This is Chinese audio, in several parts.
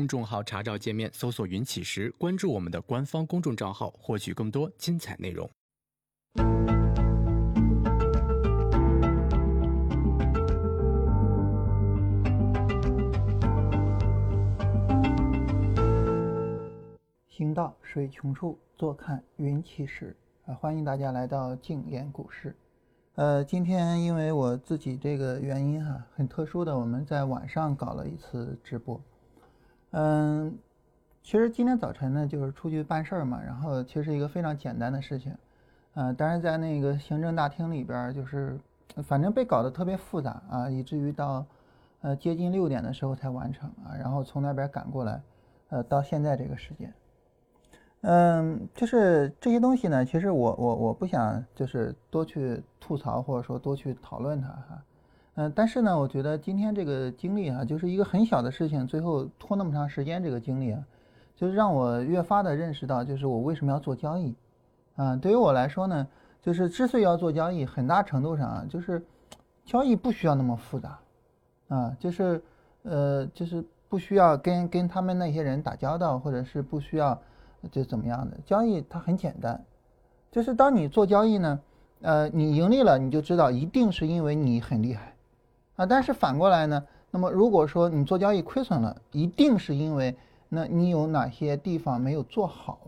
公众号查找界面搜索“云起时”，关注我们的官方公众账号，获取更多精彩内容。行到水穷处，坐看云起时。啊，欢迎大家来到静言股市。呃，今天因为我自己这个原因哈，很特殊的，我们在晚上搞了一次直播。嗯，其实今天早晨呢，就是出去办事儿嘛，然后其实一个非常简单的事情，呃，但是在那个行政大厅里边，就是反正被搞得特别复杂啊，以至于到呃接近六点的时候才完成啊，然后从那边赶过来，呃，到现在这个时间，嗯，就是这些东西呢，其实我我我不想就是多去吐槽或者说多去讨论它哈。嗯，但是呢，我觉得今天这个经历啊，就是一个很小的事情，最后拖那么长时间，这个经历啊，就是让我越发的认识到，就是我为什么要做交易。啊，对于我来说呢，就是之所以要做交易，很大程度上啊，就是交易不需要那么复杂，啊，就是呃，就是不需要跟跟他们那些人打交道，或者是不需要就怎么样的交易，它很简单，就是当你做交易呢，呃，你盈利了，你就知道一定是因为你很厉害。啊，但是反过来呢？那么如果说你做交易亏损了，一定是因为那你有哪些地方没有做好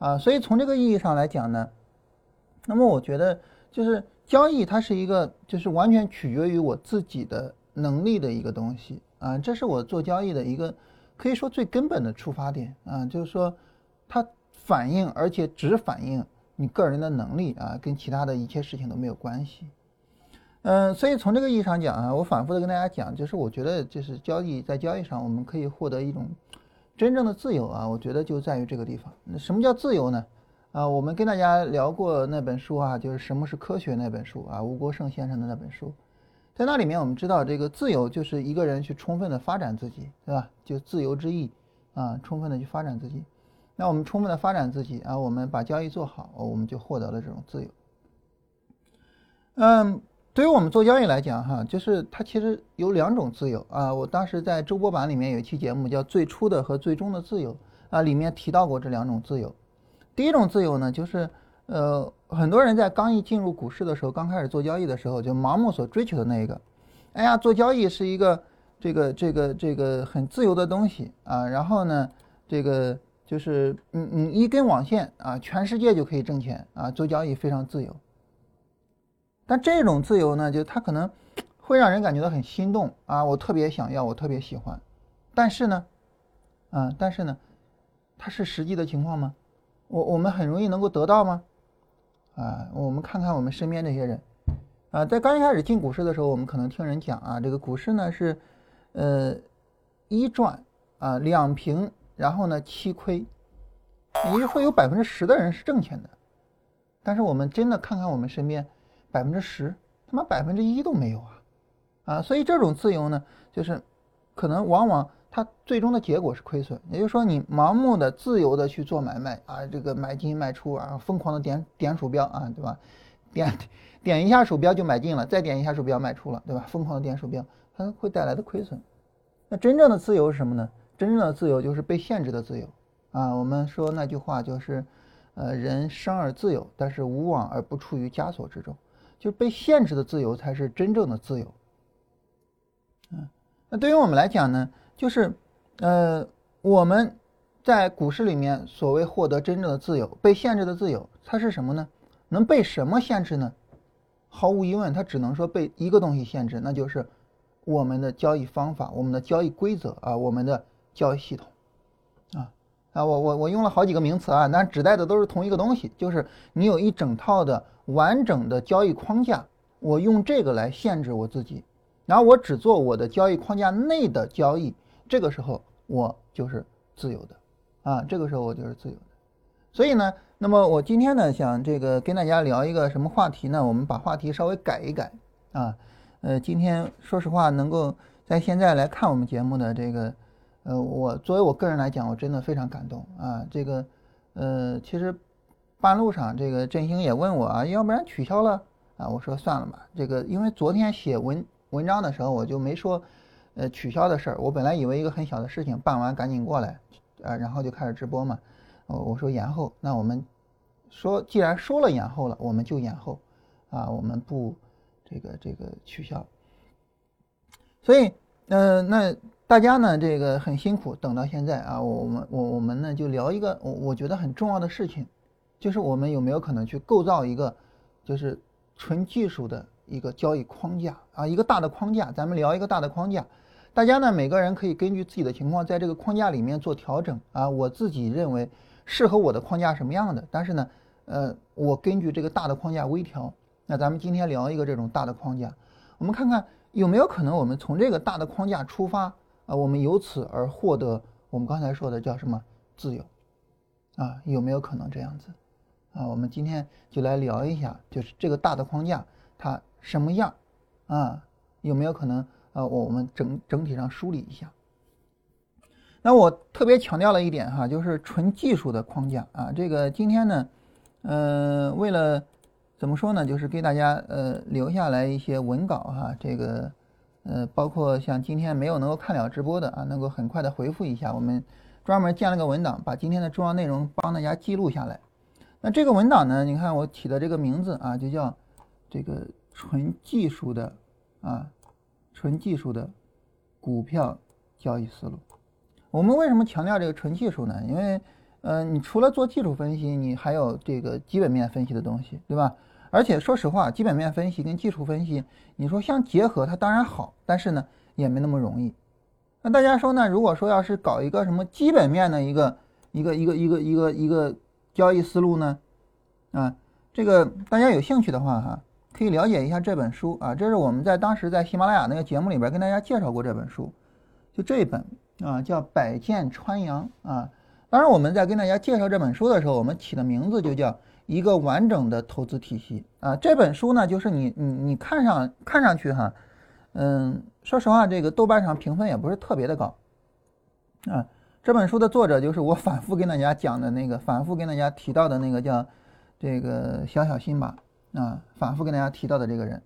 啊？所以从这个意义上来讲呢，那么我觉得就是交易它是一个就是完全取决于我自己的能力的一个东西啊，这是我做交易的一个可以说最根本的出发点啊，就是说它反映而且只反映你个人的能力啊，跟其他的一切事情都没有关系。嗯，所以从这个意义上讲啊，我反复的跟大家讲，就是我觉得就是交易在交易上我们可以获得一种真正的自由啊，我觉得就在于这个地方。那什么叫自由呢？啊，我们跟大家聊过那本书啊，就是什么是科学那本书啊，吴国胜先生的那本书，在那里面我们知道这个自由就是一个人去充分的发展自己，对吧？就自由之意啊，充分的去发展自己。那我们充分的发展自己啊，我们把交易做好，我们就获得了这种自由。嗯。对于我们做交易来讲，哈，就是它其实有两种自由啊。我当时在周播版里面有一期节目叫《最初的和最终的自由》啊，里面提到过这两种自由。第一种自由呢，就是呃，很多人在刚一进入股市的时候，刚开始做交易的时候，就盲目所追求的那一个，哎呀，做交易是一个这个这个这个很自由的东西啊。然后呢，这个就是嗯嗯一根网线啊，全世界就可以挣钱啊，做交易非常自由。但这种自由呢，就它可能会让人感觉到很心动啊，我特别想要，我特别喜欢。但是呢，啊，但是呢，它是实际的情况吗？我我们很容易能够得到吗？啊，我们看看我们身边这些人，啊，在刚一开始进股市的时候，我们可能听人讲啊，这个股市呢是，呃，一赚啊两平，然后呢七亏，也就是说有百分之十的人是挣钱的。但是我们真的看看我们身边。百分之十，他妈百分之一都没有啊，啊，所以这种自由呢，就是可能往往它最终的结果是亏损。也就是说，你盲目的自由的去做买卖啊，这个买进卖出啊，疯狂的点点鼠标啊，对吧？点点一下鼠标就买进了，再点一下鼠标卖出了，对吧？疯狂的点鼠标，它会带来的亏损。那真正的自由是什么呢？真正的自由就是被限制的自由啊。我们说那句话就是，呃，人生而自由，但是无往而不处于枷锁之中。就被限制的自由才是真正的自由，嗯，那对于我们来讲呢，就是，呃，我们在股市里面所谓获得真正的自由，被限制的自由，它是什么呢？能被什么限制呢？毫无疑问，它只能说被一个东西限制，那就是我们的交易方法、我们的交易规则啊、我们的交易系统，啊啊，我我我用了好几个名词啊，但指代的都是同一个东西，就是你有一整套的。完整的交易框架，我用这个来限制我自己，然后我只做我的交易框架内的交易，这个时候我就是自由的，啊，这个时候我就是自由的。所以呢，那么我今天呢想这个跟大家聊一个什么话题呢？我们把话题稍微改一改啊，呃，今天说实话能够在现在来看我们节目的这个，呃，我作为我个人来讲，我真的非常感动啊，这个，呃，其实。半路上，这个振兴也问我啊，要不然取消了啊？我说算了吧，这个因为昨天写文文章的时候我就没说，呃取消的事儿，我本来以为一个很小的事情办完赶紧过来，啊，然后就开始直播嘛。我我说延后，那我们说既然说了延后了，我们就延后，啊，我们不这个这个取消。所以，呃，那大家呢这个很辛苦等到现在啊，我们我我们呢就聊一个我我觉得很重要的事情，就是我们有没有可能去构造一个就是纯技术的。一个交易框架啊，一个大的框架，咱们聊一个大的框架。大家呢，每个人可以根据自己的情况，在这个框架里面做调整啊。我自己认为适合我的框架什么样的，但是呢，呃，我根据这个大的框架微调。那咱们今天聊一个这种大的框架，我们看看有没有可能，我们从这个大的框架出发啊，我们由此而获得我们刚才说的叫什么自由啊？有没有可能这样子啊？我们今天就来聊一下，就是这个大的框架它。什么样啊？有没有可能啊，我们整整体上梳理一下？那我特别强调了一点哈，就是纯技术的框架啊。这个今天呢，呃，为了怎么说呢，就是给大家呃留下来一些文稿哈。这个呃，包括像今天没有能够看了直播的啊，能够很快的回复一下。我们专门建了个文档，把今天的重要内容帮大家记录下来。那这个文档呢，你看我起的这个名字啊，就叫这个。纯技术的啊，纯技术的股票交易思路。我们为什么强调这个纯技术呢？因为，呃，你除了做技术分析，你还有这个基本面分析的东西，对吧？而且说实话，基本面分析跟技术分析，你说相结合，它当然好，但是呢，也没那么容易。那大家说呢？如果说要是搞一个什么基本面的一个一个一个一个一个一个交易思路呢？啊，这个大家有兴趣的话，哈。可以了解一下这本书啊，这是我们在当时在喜马拉雅那个节目里边跟大家介绍过这本书，就这一本啊，叫《百剑穿杨》啊。当然我们在跟大家介绍这本书的时候，我们起的名字就叫一个完整的投资体系啊。这本书呢，就是你你你看上看上去哈，嗯，说实话，这个豆瓣上评分也不是特别的高啊。这本书的作者就是我反复跟大家讲的那个，反复跟大家提到的那个叫这个小小心吧。啊，反复跟大家提到的这个人，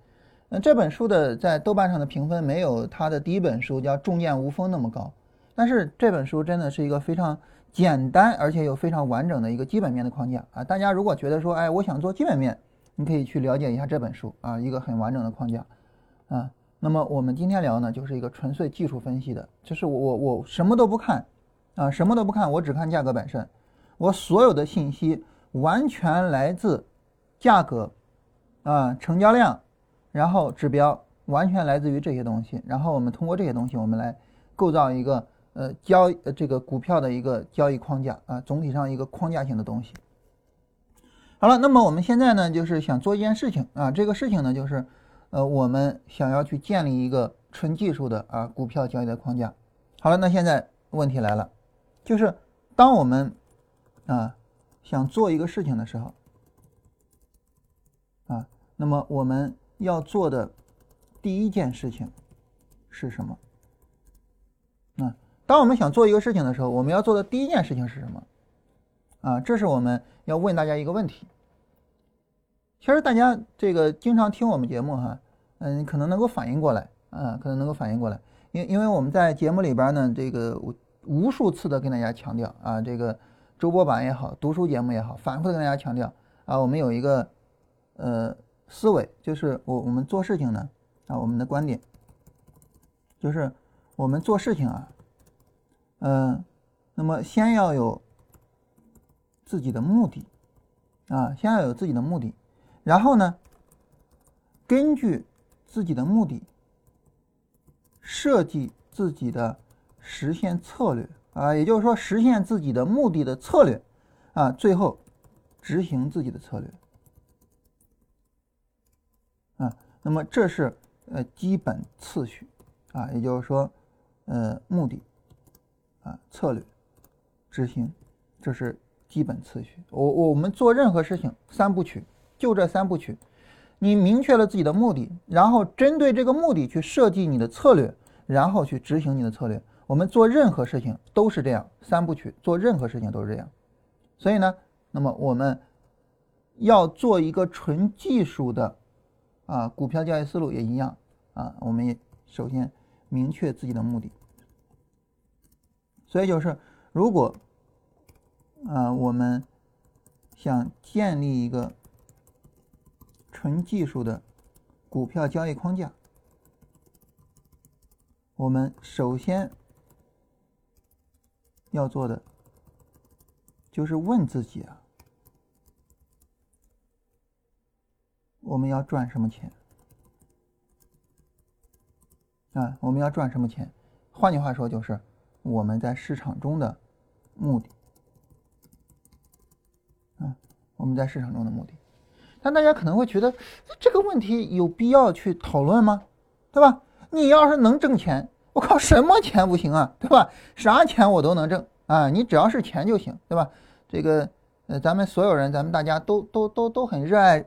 那这本书的在豆瓣上的评分没有他的第一本书叫《重剑无锋》那么高，但是这本书真的是一个非常简单而且又非常完整的一个基本面的框架啊。大家如果觉得说，哎，我想做基本面，你可以去了解一下这本书啊，一个很完整的框架啊。那么我们今天聊呢，就是一个纯粹技术分析的，就是我我我什么都不看啊，什么都不看，我只看价格本身，我所有的信息完全来自价格。啊，成交量，然后指标完全来自于这些东西，然后我们通过这些东西，我们来构造一个呃交呃这个股票的一个交易框架啊，总体上一个框架性的东西。好了，那么我们现在呢，就是想做一件事情啊，这个事情呢，就是呃我们想要去建立一个纯技术的啊股票交易的框架。好了，那现在问题来了，就是当我们啊想做一个事情的时候啊。那么我们要做的第一件事情是什么？啊，当我们想做一个事情的时候，我们要做的第一件事情是什么？啊，这是我们要问大家一个问题。其实大家这个经常听我们节目哈，嗯，可能能够反应过来，啊，可能能够反应过来，因因为我们在节目里边呢，这个我无数次的跟大家强调啊，这个周播版也好，读书节目也好，反复的跟大家强调啊，我们有一个呃。思维就是我我们做事情呢啊，我们的观点就是我们做事情啊，嗯，那么先要有自己的目的啊，先要有自己的目的，然后呢，根据自己的目的设计自己的实现策略啊，也就是说实现自己的目的的策略啊，最后执行自己的策略啊。那么这是呃基本次序啊，也就是说，呃目的啊策略执行，这是基本次序。我我们做任何事情三部曲，就这三部曲。你明确了自己的目的，然后针对这个目的去设计你的策略，然后去执行你的策略。我们做任何事情都是这样，三部曲，做任何事情都是这样。所以呢，那么我们要做一个纯技术的。啊，股票交易思路也一样啊。我们也首先明确自己的目的。所以就是，如果啊我们想建立一个纯技术的股票交易框架，我们首先要做的就是问自己啊，我们要赚什么钱？啊，我们要赚什么钱？换句话说，就是我们在市场中的目的。啊，我们在市场中的目的。但大家可能会觉得这个问题有必要去讨论吗？对吧？你要是能挣钱，我靠，什么钱不行啊？对吧？啥钱我都能挣啊！你只要是钱就行，对吧？这个呃，咱们所有人，咱们大家都都都都很热爱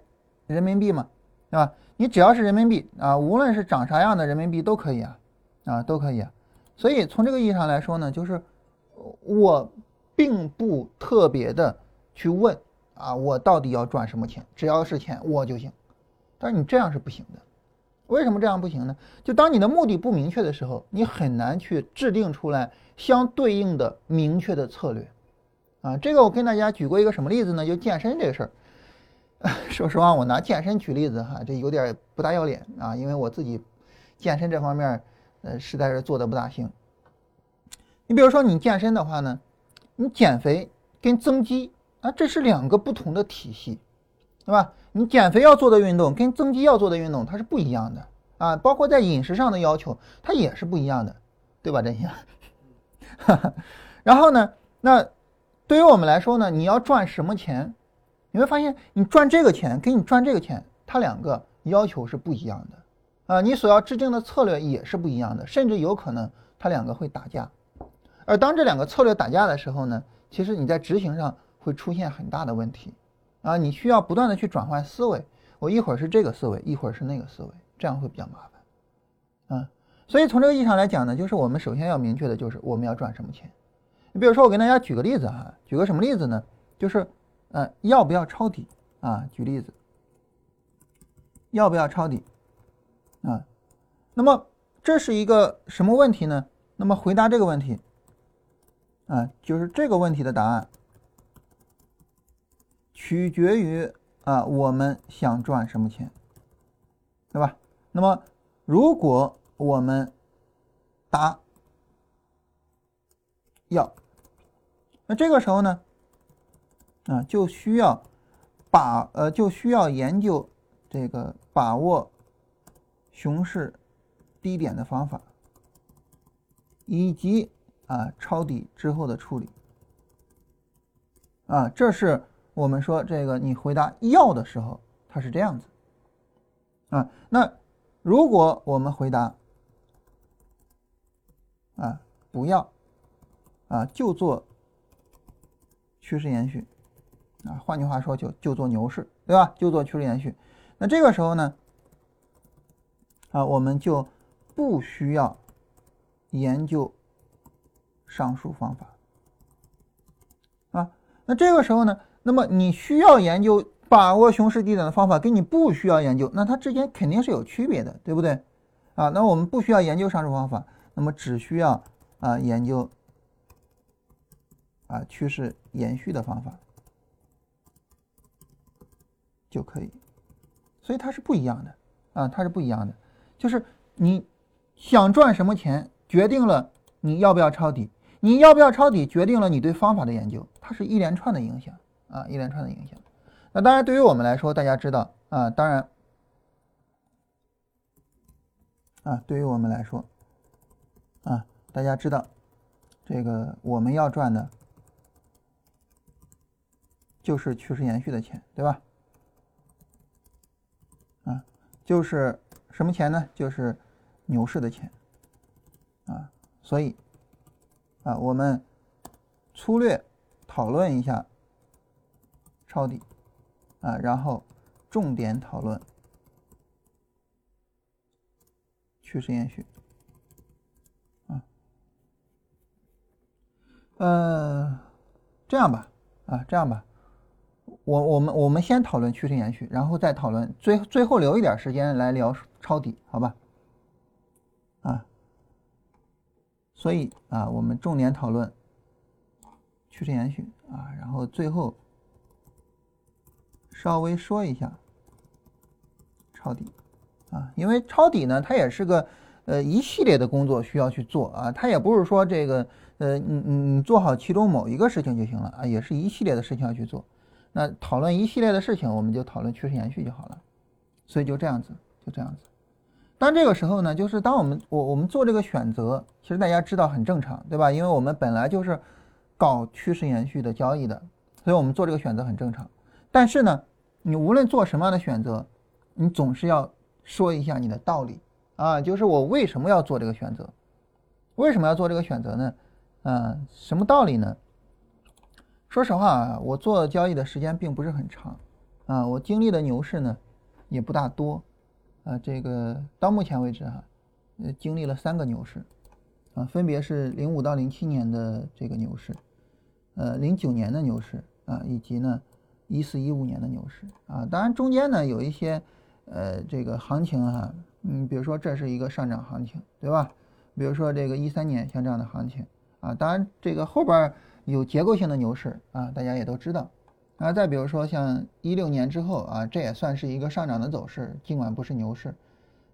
人民币嘛，对吧？你只要是人民币啊，无论是长啥样的人民币都可以啊，啊都可以啊。所以从这个意义上来说呢，就是我并不特别的去问啊，我到底要赚什么钱，只要是钱我就行。但是你这样是不行的，为什么这样不行呢？就当你的目的不明确的时候，你很难去制定出来相对应的明确的策略啊。这个我跟大家举过一个什么例子呢？就健身这个事儿。说实话，我拿健身举例子哈，这有点不大要脸啊，因为我自己健身这方面，呃，实在是做的不大行。你比如说你健身的话呢，你减肥跟增肌啊，这是两个不同的体系，对吧？你减肥要做的运动跟增肌要做的运动它是不一样的啊，包括在饮食上的要求它也是不一样的，对吧？这些。然后呢，那对于我们来说呢，你要赚什么钱？你会发现，你赚这个钱跟你赚这个钱，它两个要求是不一样的，啊，你所要制定的策略也是不一样的，甚至有可能它两个会打架。而当这两个策略打架的时候呢，其实你在执行上会出现很大的问题，啊，你需要不断的去转换思维，我一会儿是这个思维，一会儿是那个思维，这样会比较麻烦，啊，所以从这个意义上来讲呢，就是我们首先要明确的就是我们要赚什么钱。你比如说，我跟大家举个例子哈，举个什么例子呢？就是。呃，要不要抄底啊？举例子，要不要抄底啊？那么这是一个什么问题呢？那么回答这个问题啊，就是这个问题的答案取决于啊，我们想赚什么钱，对吧？那么如果我们答要，那这个时候呢？啊，就需要把呃，就需要研究这个把握熊市低点的方法，以及啊抄底之后的处理。啊，这是我们说这个你回答要的时候，它是这样子。啊，那如果我们回答啊不要啊，就做趋势延续。啊，换句话说，就就做牛市，对吧？就做趋势延续。那这个时候呢，啊，我们就不需要研究上述方法。啊，那这个时候呢，那么你需要研究把握熊市低点的方法，跟你不需要研究，那它之间肯定是有区别的，对不对？啊，那我们不需要研究上述方法，那么只需要啊研究啊趋势延续的方法。就可以，所以它是不一样的啊，它是不一样的，就是你想赚什么钱，决定了你要不要抄底，你要不要抄底，决定了你对方法的研究，它是一连串的影响啊，一连串的影响。那当然，对于我们来说，大家知道啊，当然啊，对于我们来说啊，大家知道这个我们要赚的就是趋势延续的钱，对吧？啊就是什么钱呢？就是牛市的钱啊，所以啊，我们粗略讨论一下抄底啊，然后重点讨论趋势延续啊，呃，这样吧，啊，这样吧。我我们我们先讨论趋势延续，然后再讨论最最后留一点时间来聊抄底，好吧？啊，所以啊，我们重点讨论趋势延续啊，然后最后稍微说一下抄底啊，因为抄底呢，它也是个呃一系列的工作需要去做啊，它也不是说这个呃你你你做好其中某一个事情就行了啊，也是一系列的事情要去做。那讨论一系列的事情，我们就讨论趋势延续就好了。所以就这样子，就这样子。但这个时候呢，就是当我们我我们做这个选择，其实大家知道很正常，对吧？因为我们本来就是搞趋势延续的交易的，所以我们做这个选择很正常。但是呢，你无论做什么样的选择，你总是要说一下你的道理啊，就是我为什么要做这个选择？为什么要做这个选择呢？嗯，什么道理呢？说实话啊，我做交易的时间并不是很长，啊，我经历的牛市呢也不大多，啊，这个到目前为止哈，呃，经历了三个牛市，啊，分别是零五到零七年的这个牛市，呃，零九年的牛市啊，以及呢一四一五年的牛市啊，当然中间呢有一些呃这个行情哈，嗯，比如说这是一个上涨行情，对吧？比如说这个一三年像这样的行情啊，当然这个后边。有结构性的牛市啊，大家也都知道。啊，再比如说像一六年之后啊，这也算是一个上涨的走势，尽管不是牛市，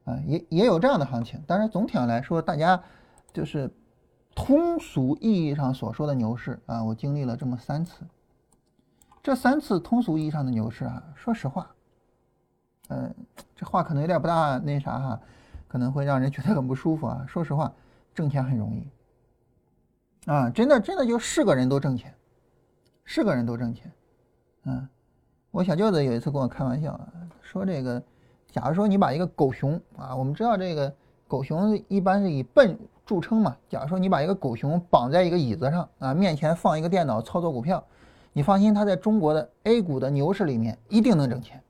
啊，也也有这样的行情。但是总体上来说，大家就是通俗意义上所说的牛市啊，我经历了这么三次。这三次通俗意义上的牛市啊，说实话，嗯，这话可能有点不大那啥哈，可能会让人觉得很不舒服啊。说实话，挣钱很容易。啊，真的，真的就是个人都挣钱，是个人都挣钱。嗯，我小舅子有一次跟我开玩笑啊，说这个，假如说你把一个狗熊啊，我们知道这个狗熊一般是以笨著称嘛。假如说你把一个狗熊绑在一个椅子上啊，面前放一个电脑操作股票，你放心，它在中国的 A 股的牛市里面一定能挣钱。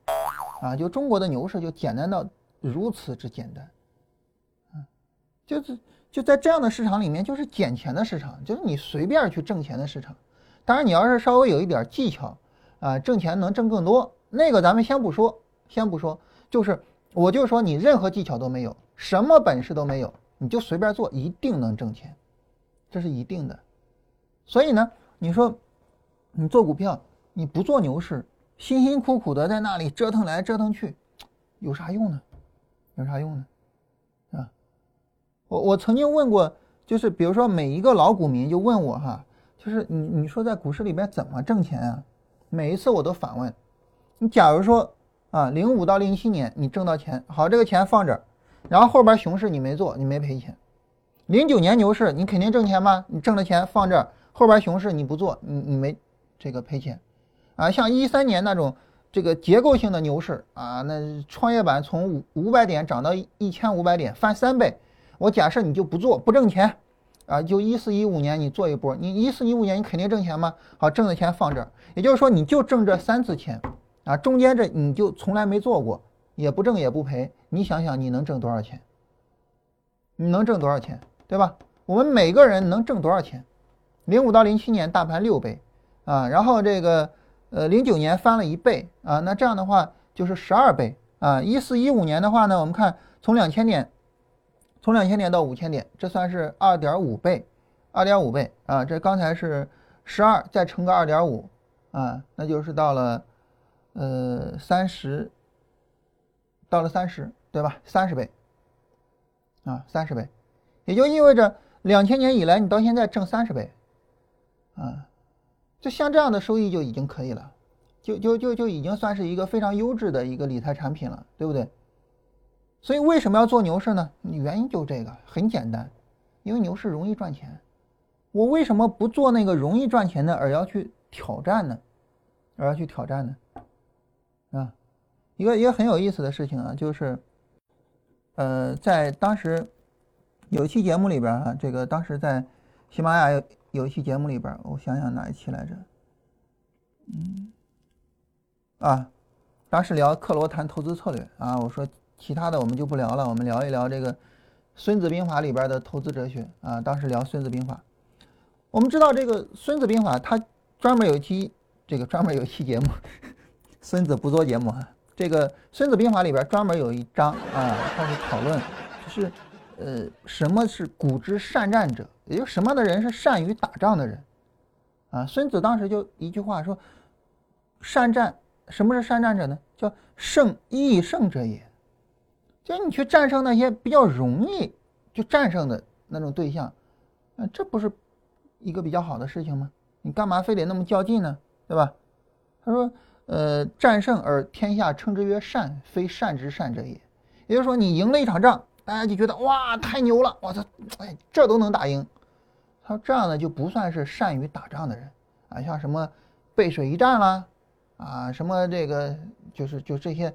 啊，就中国的牛市就简单到如此之简单。嗯，就是。就在这样的市场里面，就是捡钱的市场，就是你随便去挣钱的市场。当然，你要是稍微有一点技巧，啊，挣钱能挣更多，那个咱们先不说，先不说，就是我就说你任何技巧都没有，什么本事都没有，你就随便做，一定能挣钱，这是一定的。所以呢，你说你做股票，你不做牛市，辛辛苦苦的在那里折腾来折腾去，有啥用呢？有啥用呢？啊我我曾经问过，就是比如说每一个老股民就问我哈，就是你你说在股市里边怎么挣钱啊？每一次我都反问，你假如说啊，零五到零七年你挣到钱，好，这个钱放这儿，然后后边熊市你没做，你没赔钱。零九年牛市你肯定挣钱吗？你挣了钱放这儿，后边熊市你不做，你你没这个赔钱。啊，像一三年那种这个结构性的牛市啊，那创业板从五五百点涨到一千五百点，翻三倍。我假设你就不做不挣钱，啊，就一四一五年你做一波，你一四一五年你肯定挣钱吗？好，挣的钱放这儿，也就是说你就挣这三次钱，啊，中间这你就从来没做过，也不挣也不赔，你想想你能挣多少钱？你能挣多少钱，对吧？我们每个人能挣多少钱？零五到零七年大盘六倍，啊，然后这个呃零九年翻了一倍，啊，那这样的话就是十二倍，啊，一四一五年的话呢，我们看从两千点。从两千点到五千点，这算是二点五倍，二点五倍啊！这刚才是十二，再乘个二点五啊，那就是到了呃三十，到了三十，对吧？三十倍啊，三十倍，也就意味着两千年以来你到现在挣三十倍啊！就像这样的收益就已经可以了，就就就就已经算是一个非常优质的一个理财产品了，对不对？所以为什么要做牛市呢？原因就这个，很简单，因为牛市容易赚钱。我为什么不做那个容易赚钱的，而要去挑战呢？而要去挑战呢？啊，一个一个很有意思的事情啊，就是，呃，在当时有一期节目里边啊，这个当时在喜马拉雅有一期节目里边，我想想哪一期来着？嗯，啊，当时聊克罗谈投资策略啊，我说。其他的我们就不聊了，我们聊一聊这个《孙子兵法》里边的投资哲学啊。当时聊《孙子兵法》，我们知道这个《孙子兵法》它专门有一期，这个专门有一期节目，孙子不做节目啊。这个《孙子兵法》里边专门有一章啊，开始讨论，就是呃，什么是古之善战者？也就什么的人是善于打仗的人？啊，孙子当时就一句话说：“善战，什么是善战者呢？叫胜易胜者也。就你去战胜那些比较容易就战胜的那种对象，啊，这不是一个比较好的事情吗？你干嘛非得那么较劲呢？对吧？”他说：“呃，战胜而天下称之曰善，非善之善者也。也就是说，你赢了一场仗，大家就觉得哇，太牛了！我操，哎，这都能打赢。”他说：“这样呢，就不算是善于打仗的人啊，像什么背水一战啦，啊，什么这个就是就这些，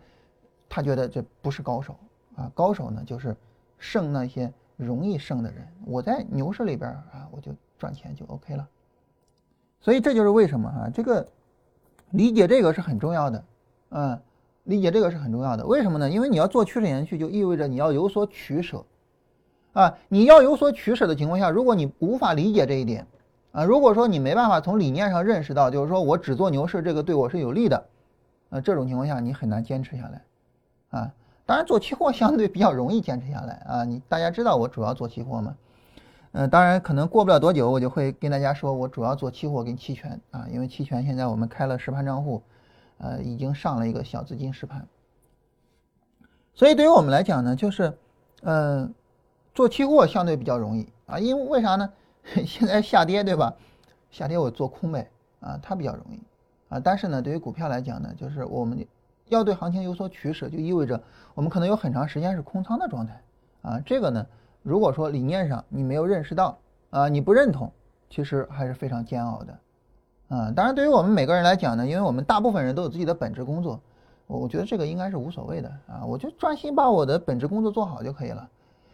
他觉得这不是高手啊。高手呢，就是胜那些容易胜的人。我在牛市里边啊，我就赚钱就 OK 了。所以这就是为什么啊，这个理解这个是很重要的，嗯，理解这个是很重要的。为什么呢？因为你要做趋势延续，就意味着你要有所取舍。”啊，你要有所取舍的情况下，如果你无法理解这一点，啊，如果说你没办法从理念上认识到，就是说我只做牛市，这个对我是有利的，啊，这种情况下你很难坚持下来，啊，当然做期货相对比较容易坚持下来，啊，你大家知道我主要做期货嘛，嗯，当然可能过不了多久我就会跟大家说我主要做期货跟期权，啊，因为期权现在我们开了实盘账户，呃，已经上了一个小资金实盘，所以对于我们来讲呢，就是，嗯。做期货相对比较容易啊，因为为啥呢？现在下跌对吧？下跌我做空呗啊，它比较容易啊。但是呢，对于股票来讲呢，就是我们要对行情有所取舍，就意味着我们可能有很长时间是空仓的状态啊。这个呢，如果说理念上你没有认识到啊，你不认同，其实还是非常煎熬的啊。当然，对于我们每个人来讲呢，因为我们大部分人都有自己的本职工作，我觉得这个应该是无所谓的啊。我就专心把我的本职工作做好就可以了。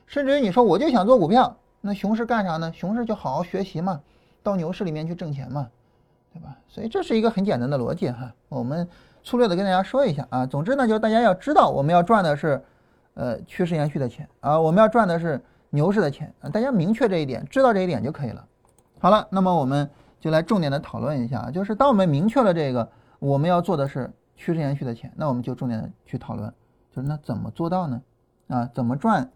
甚至于你说我就想做股票，那熊市干啥呢？熊市就好好学习嘛，到牛市里面去挣钱嘛，对吧？所以这是一个很简单的逻辑哈。我们粗略的跟大家说一下啊。总之呢，就是大家要知道我们要赚的是，呃，趋势延续的钱啊，我们要赚的是牛市的钱啊。大家明确这一点，知道这一点就可以了。好了，那么我们就来重点的讨论一下，就是当我们明确了这个我们要做的是趋势延续的钱，那我们就重点的去讨论，就是那怎么做到呢？啊，怎么赚？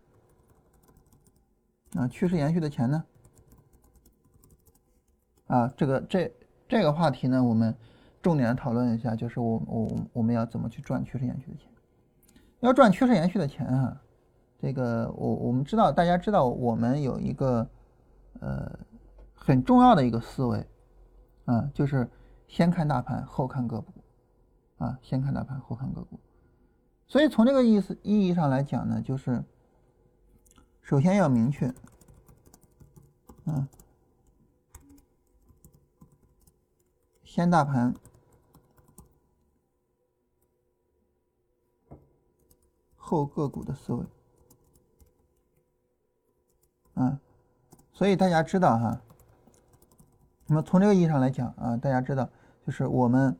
啊，趋势延续的钱呢？啊，这个这这个话题呢，我们重点讨论一下，就是我我我们要怎么去赚趋势延续的钱？要赚趋势延续的钱啊，这个我我们知道，大家知道，我们有一个呃很重要的一个思维啊，就是先看大盘，后看个股啊，先看大盘，后看个股。所以从这个意思意义上来讲呢，就是。首先要明确，嗯，先大盘，后个股的思维，嗯，所以大家知道哈，那么从这个意义上来讲啊，大家知道，就是我们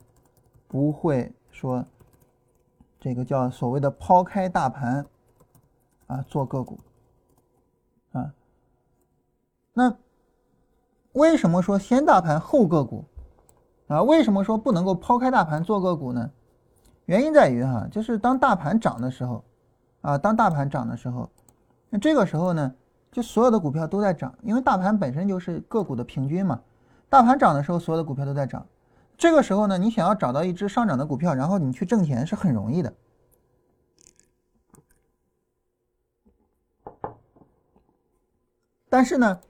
不会说这个叫所谓的抛开大盘啊做个股。啊，那为什么说先大盘后个股啊？为什么说不能够抛开大盘做个股呢？原因在于哈，就是当大盘涨的时候，啊，当大盘涨的时候，那这个时候呢，就所有的股票都在涨，因为大盘本身就是个股的平均嘛。大盘涨的时候，所有的股票都在涨，这个时候呢，你想要找到一只上涨的股票，然后你去挣钱是很容易的。但是呢，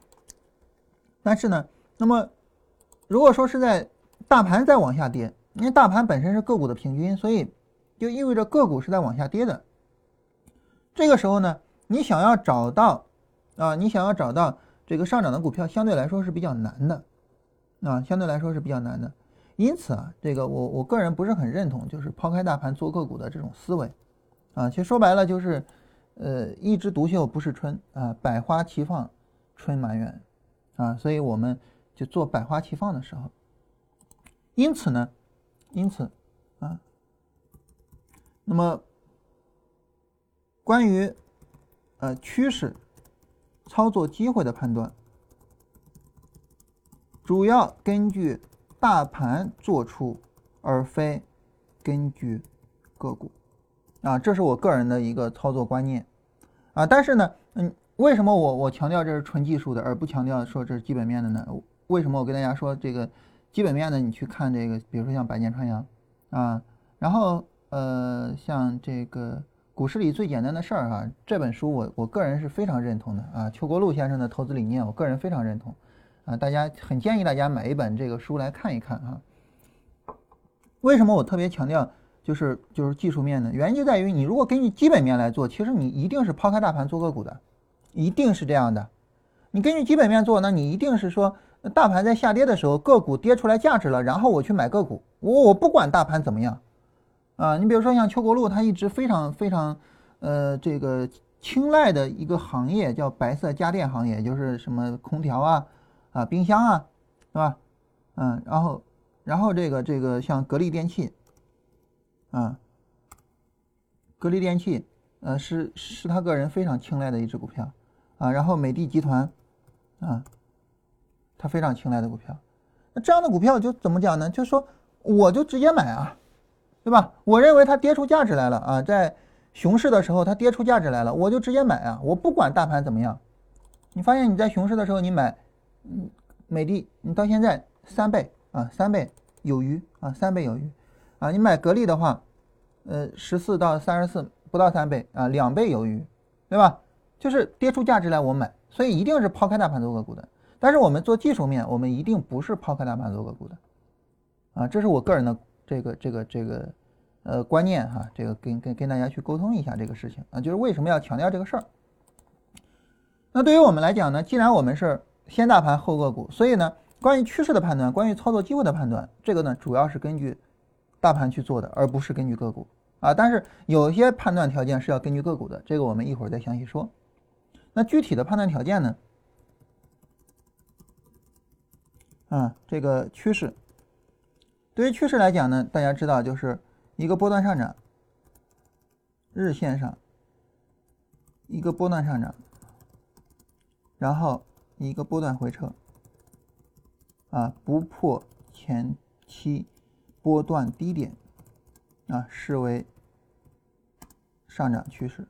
但是呢，那么如果说是在大盘在往下跌，因为大盘本身是个股的平均，所以就意味着个股是在往下跌的。这个时候呢，你想要找到啊，你想要找到这个上涨的股票，相对来说是比较难的啊，相对来说是比较难的。因此啊，这个我我个人不是很认同，就是抛开大盘做个股的这种思维啊。其实说白了就是，呃，一枝独秀不是春啊，百花齐放。春满园，啊，所以我们就做百花齐放的时候。因此呢，因此，啊，那么关于呃趋势操作机会的判断，主要根据大盘做出，而非根据个股，啊，这是我个人的一个操作观念，啊，但是呢，嗯。为什么我我强调这是纯技术的，而不强调说这是基本面的呢？为什么我跟大家说这个基本面的？你去看这个，比如说像百年穿杨啊，然后呃，像这个股市里最简单的事儿哈，这本书我我个人是非常认同的啊，邱国鹭先生的投资理念，我个人非常认同啊，大家很建议大家买一本这个书来看一看哈。为什么我特别强调就是就是技术面呢？原因就在于你如果根据基本面来做，其实你一定是抛开大盘做个股的，一定是这样的。你根据基本面做，那你一定是说。大盘在下跌的时候，个股跌出来价值了，然后我去买个股，我我不管大盘怎么样，啊，你比如说像邱国禄，他一直非常非常，呃，这个青睐的一个行业叫白色家电行业，就是什么空调啊，啊，冰箱啊，是吧？嗯，然后然后这个这个像格力电器，啊，格力电器，呃，是是他个人非常青睐的一只股票，啊，然后美的集团，啊。他非常青睐的股票，那这样的股票就怎么讲呢？就是说，我就直接买啊，对吧？我认为它跌出价值来了啊，在熊市的时候它跌出价值来了，我就直接买啊，我不管大盘怎么样。你发现你在熊市的时候你买，嗯，美的，你到现在三倍啊，三倍有余啊，三倍有余啊。你买格力的话，呃，十四到三十四不到三倍啊，两倍有余，对吧？就是跌出价值来我买，所以一定是抛开大盘做个股的。但是我们做技术面，我们一定不是抛开大盘做个股的，啊，这是我个人的这个这个这个呃观念哈，这个跟跟跟大家去沟通一下这个事情啊，就是为什么要强调这个事儿。那对于我们来讲呢，既然我们是先大盘后个股，所以呢，关于趋势的判断，关于操作机会的判断，这个呢主要是根据大盘去做的，而不是根据个股啊。但是有些判断条件是要根据个股的，这个我们一会儿再详细说。那具体的判断条件呢？啊，这个趋势，对于趋势来讲呢，大家知道就是一个波段上涨，日线上一个波段上涨，然后一个波段回撤，啊，不破前期波段低点，啊，视为上涨趋势。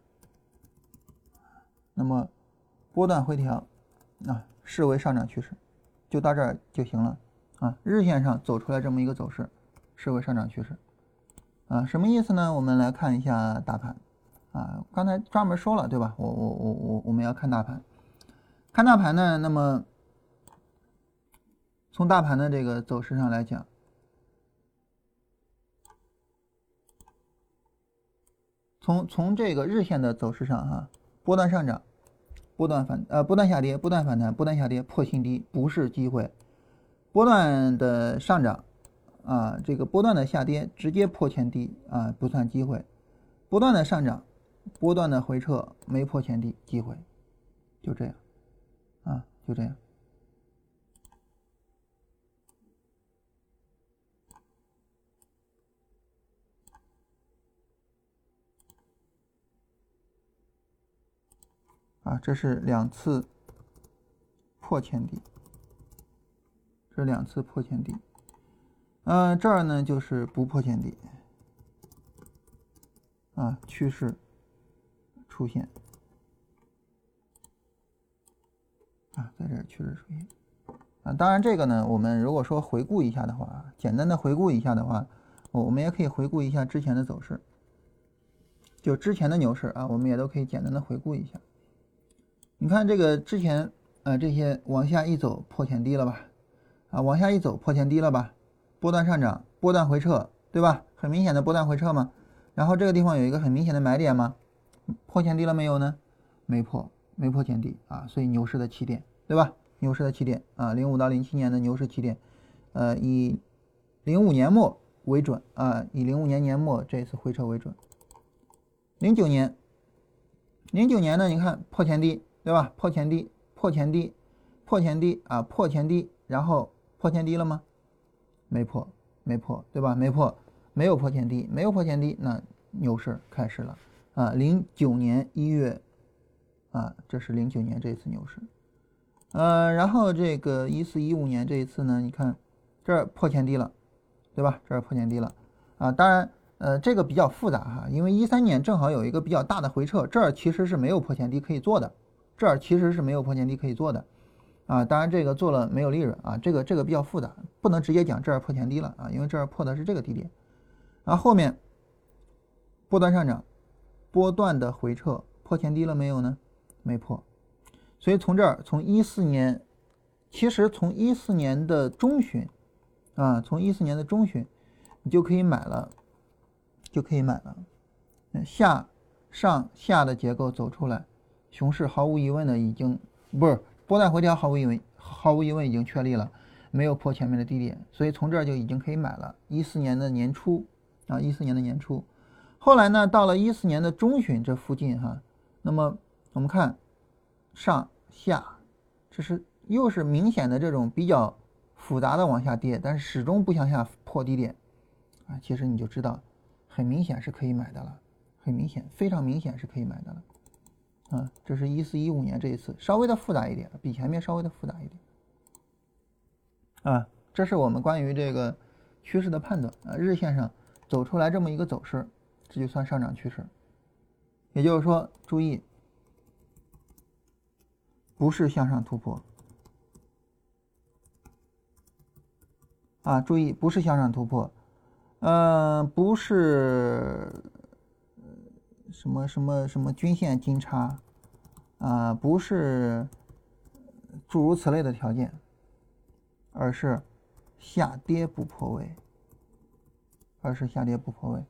那么波段回调，啊，视为上涨趋势。就到这儿就行了啊！日线上走出来这么一个走势，视为上涨趋势啊？什么意思呢？我们来看一下大盘啊。刚才专门说了对吧？我我我我我们要看大盘，看大盘呢，那么从大盘的这个走势上来讲，从从这个日线的走势上哈，波段上涨。波段反呃波段下跌，波段反弹，波段下跌破新低不是机会，波段的上涨啊，这个波段的下跌直接破前低啊不算机会，波段的上涨，波段的回撤没破前低机会，就这样。啊就这样。啊，这是两次破前低，这两次破前低，嗯，这儿呢就是不破前低，啊，趋势出现，啊，在这儿趋势出现，啊，当然这个呢，我们如果说回顾一下的话，简单的回顾一下的话，我们也可以回顾一下之前的走势，就之前的牛市啊，我们也都可以简单的回顾一下。你看这个之前，呃，这些往下一走破前低了吧？啊，往下一走破前低了吧？波段上涨，波段回撤，对吧？很明显的波段回撤嘛。然后这个地方有一个很明显的买点吗？破前低了没有呢？没破，没破前低啊。所以牛市的起点，对吧？牛市的起点啊，零五到零七年的牛市起点，呃，以零五年末为准啊，以零五年年末这一次回撤为准。零九年，零九年呢？你看破前低。对吧？破前低，破前低，破前低啊！破前低，然后破前低了吗？没破，没破，对吧？没破，没有破前低，没有破前低，那牛市开始了啊！零九年一月啊，这是零九年这一次牛市，呃，然后这个一四一五年这一次呢，你看这儿破前低了，对吧？这儿破前低了啊！当然，呃，这个比较复杂哈，因为一三年正好有一个比较大的回撤，这儿其实是没有破前低可以做的。这儿其实是没有破前低可以做的，啊，当然这个做了没有利润啊，这个这个比较复杂，不能直接讲这儿破前低了啊，因为这儿破的是这个低点，然后后面波段上涨，波段的回撤破前低了没有呢？没破，所以从这儿从一四年，其实从一四年的中旬，啊，从一四年的中旬，你就可以买了，就可以买了，下上下的结构走出来。熊市毫无疑问的已经不是波段回调，毫无疑问，毫无疑问已经确立了，没有破前面的低点，所以从这儿就已经可以买了。一四年的年初啊，一四年的年初，后来呢，到了一四年的中旬这附近哈，那么我们看上下，这是又是明显的这种比较复杂的往下跌，但是始终不向下破低点啊，其实你就知道，很明显是可以买的了，很明显，非常明显是可以买的了。啊，这是一四一五年这一次稍微的复杂一点，比前面稍微的复杂一点。啊，这是我们关于这个趋势的判断啊，日线上走出来这么一个走势，这就算上涨趋势。也就是说，注意，不是向上突破。啊，注意，不是向上突破，嗯，不是。什么什么什么均线金叉，啊，不是诸如此类的条件，而是下跌不破位，而是下跌不破位，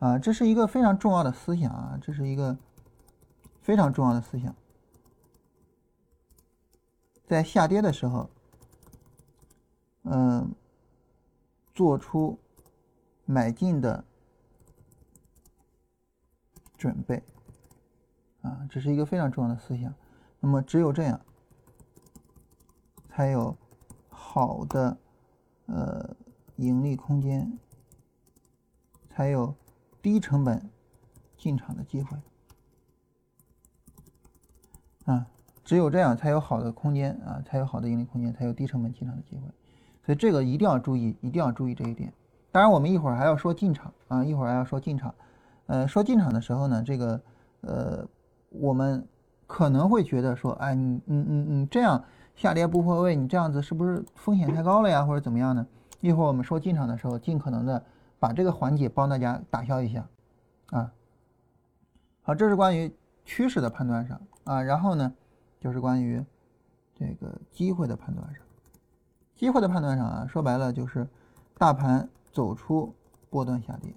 啊，这是一个非常重要的思想啊，这是一个非常重要的思想，在下跌的时候，嗯，做出买进的。准备，啊，这是一个非常重要的思想。那么，只有这样，才有好的呃盈利空间，才有低成本进场的机会。啊，只有这样才有好的空间啊，才有好的盈利空间，才有低成本进场的机会。所以，这个一定要注意，一定要注意这一点。当然，我们一会儿还要说进场啊，一会儿还要说进场。呃，说进场的时候呢，这个，呃，我们可能会觉得说，哎，你你你你这样下跌不破位，你这样子是不是风险太高了呀，或者怎么样呢？一会儿我们说进场的时候，尽可能的把这个环节帮大家打消一下，啊，好，这是关于趋势的判断上啊，然后呢，就是关于这个机会的判断上，机会的判断上啊，说白了就是大盘走出波段下跌。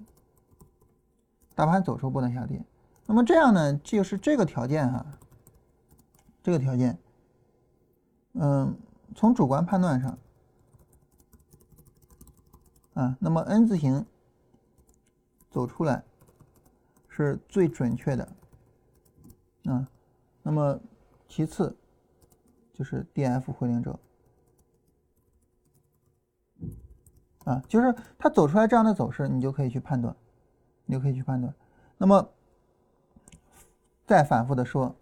大盘走出波段下跌，那么这样呢，就是这个条件哈，这个条件，嗯，从主观判断上，啊，那么 N 字形走出来是最准确的，啊，那么其次就是 DF 回零轴，啊，就是它走出来这样的走势，你就可以去判断。你就可以去判断。那么，再反复的说，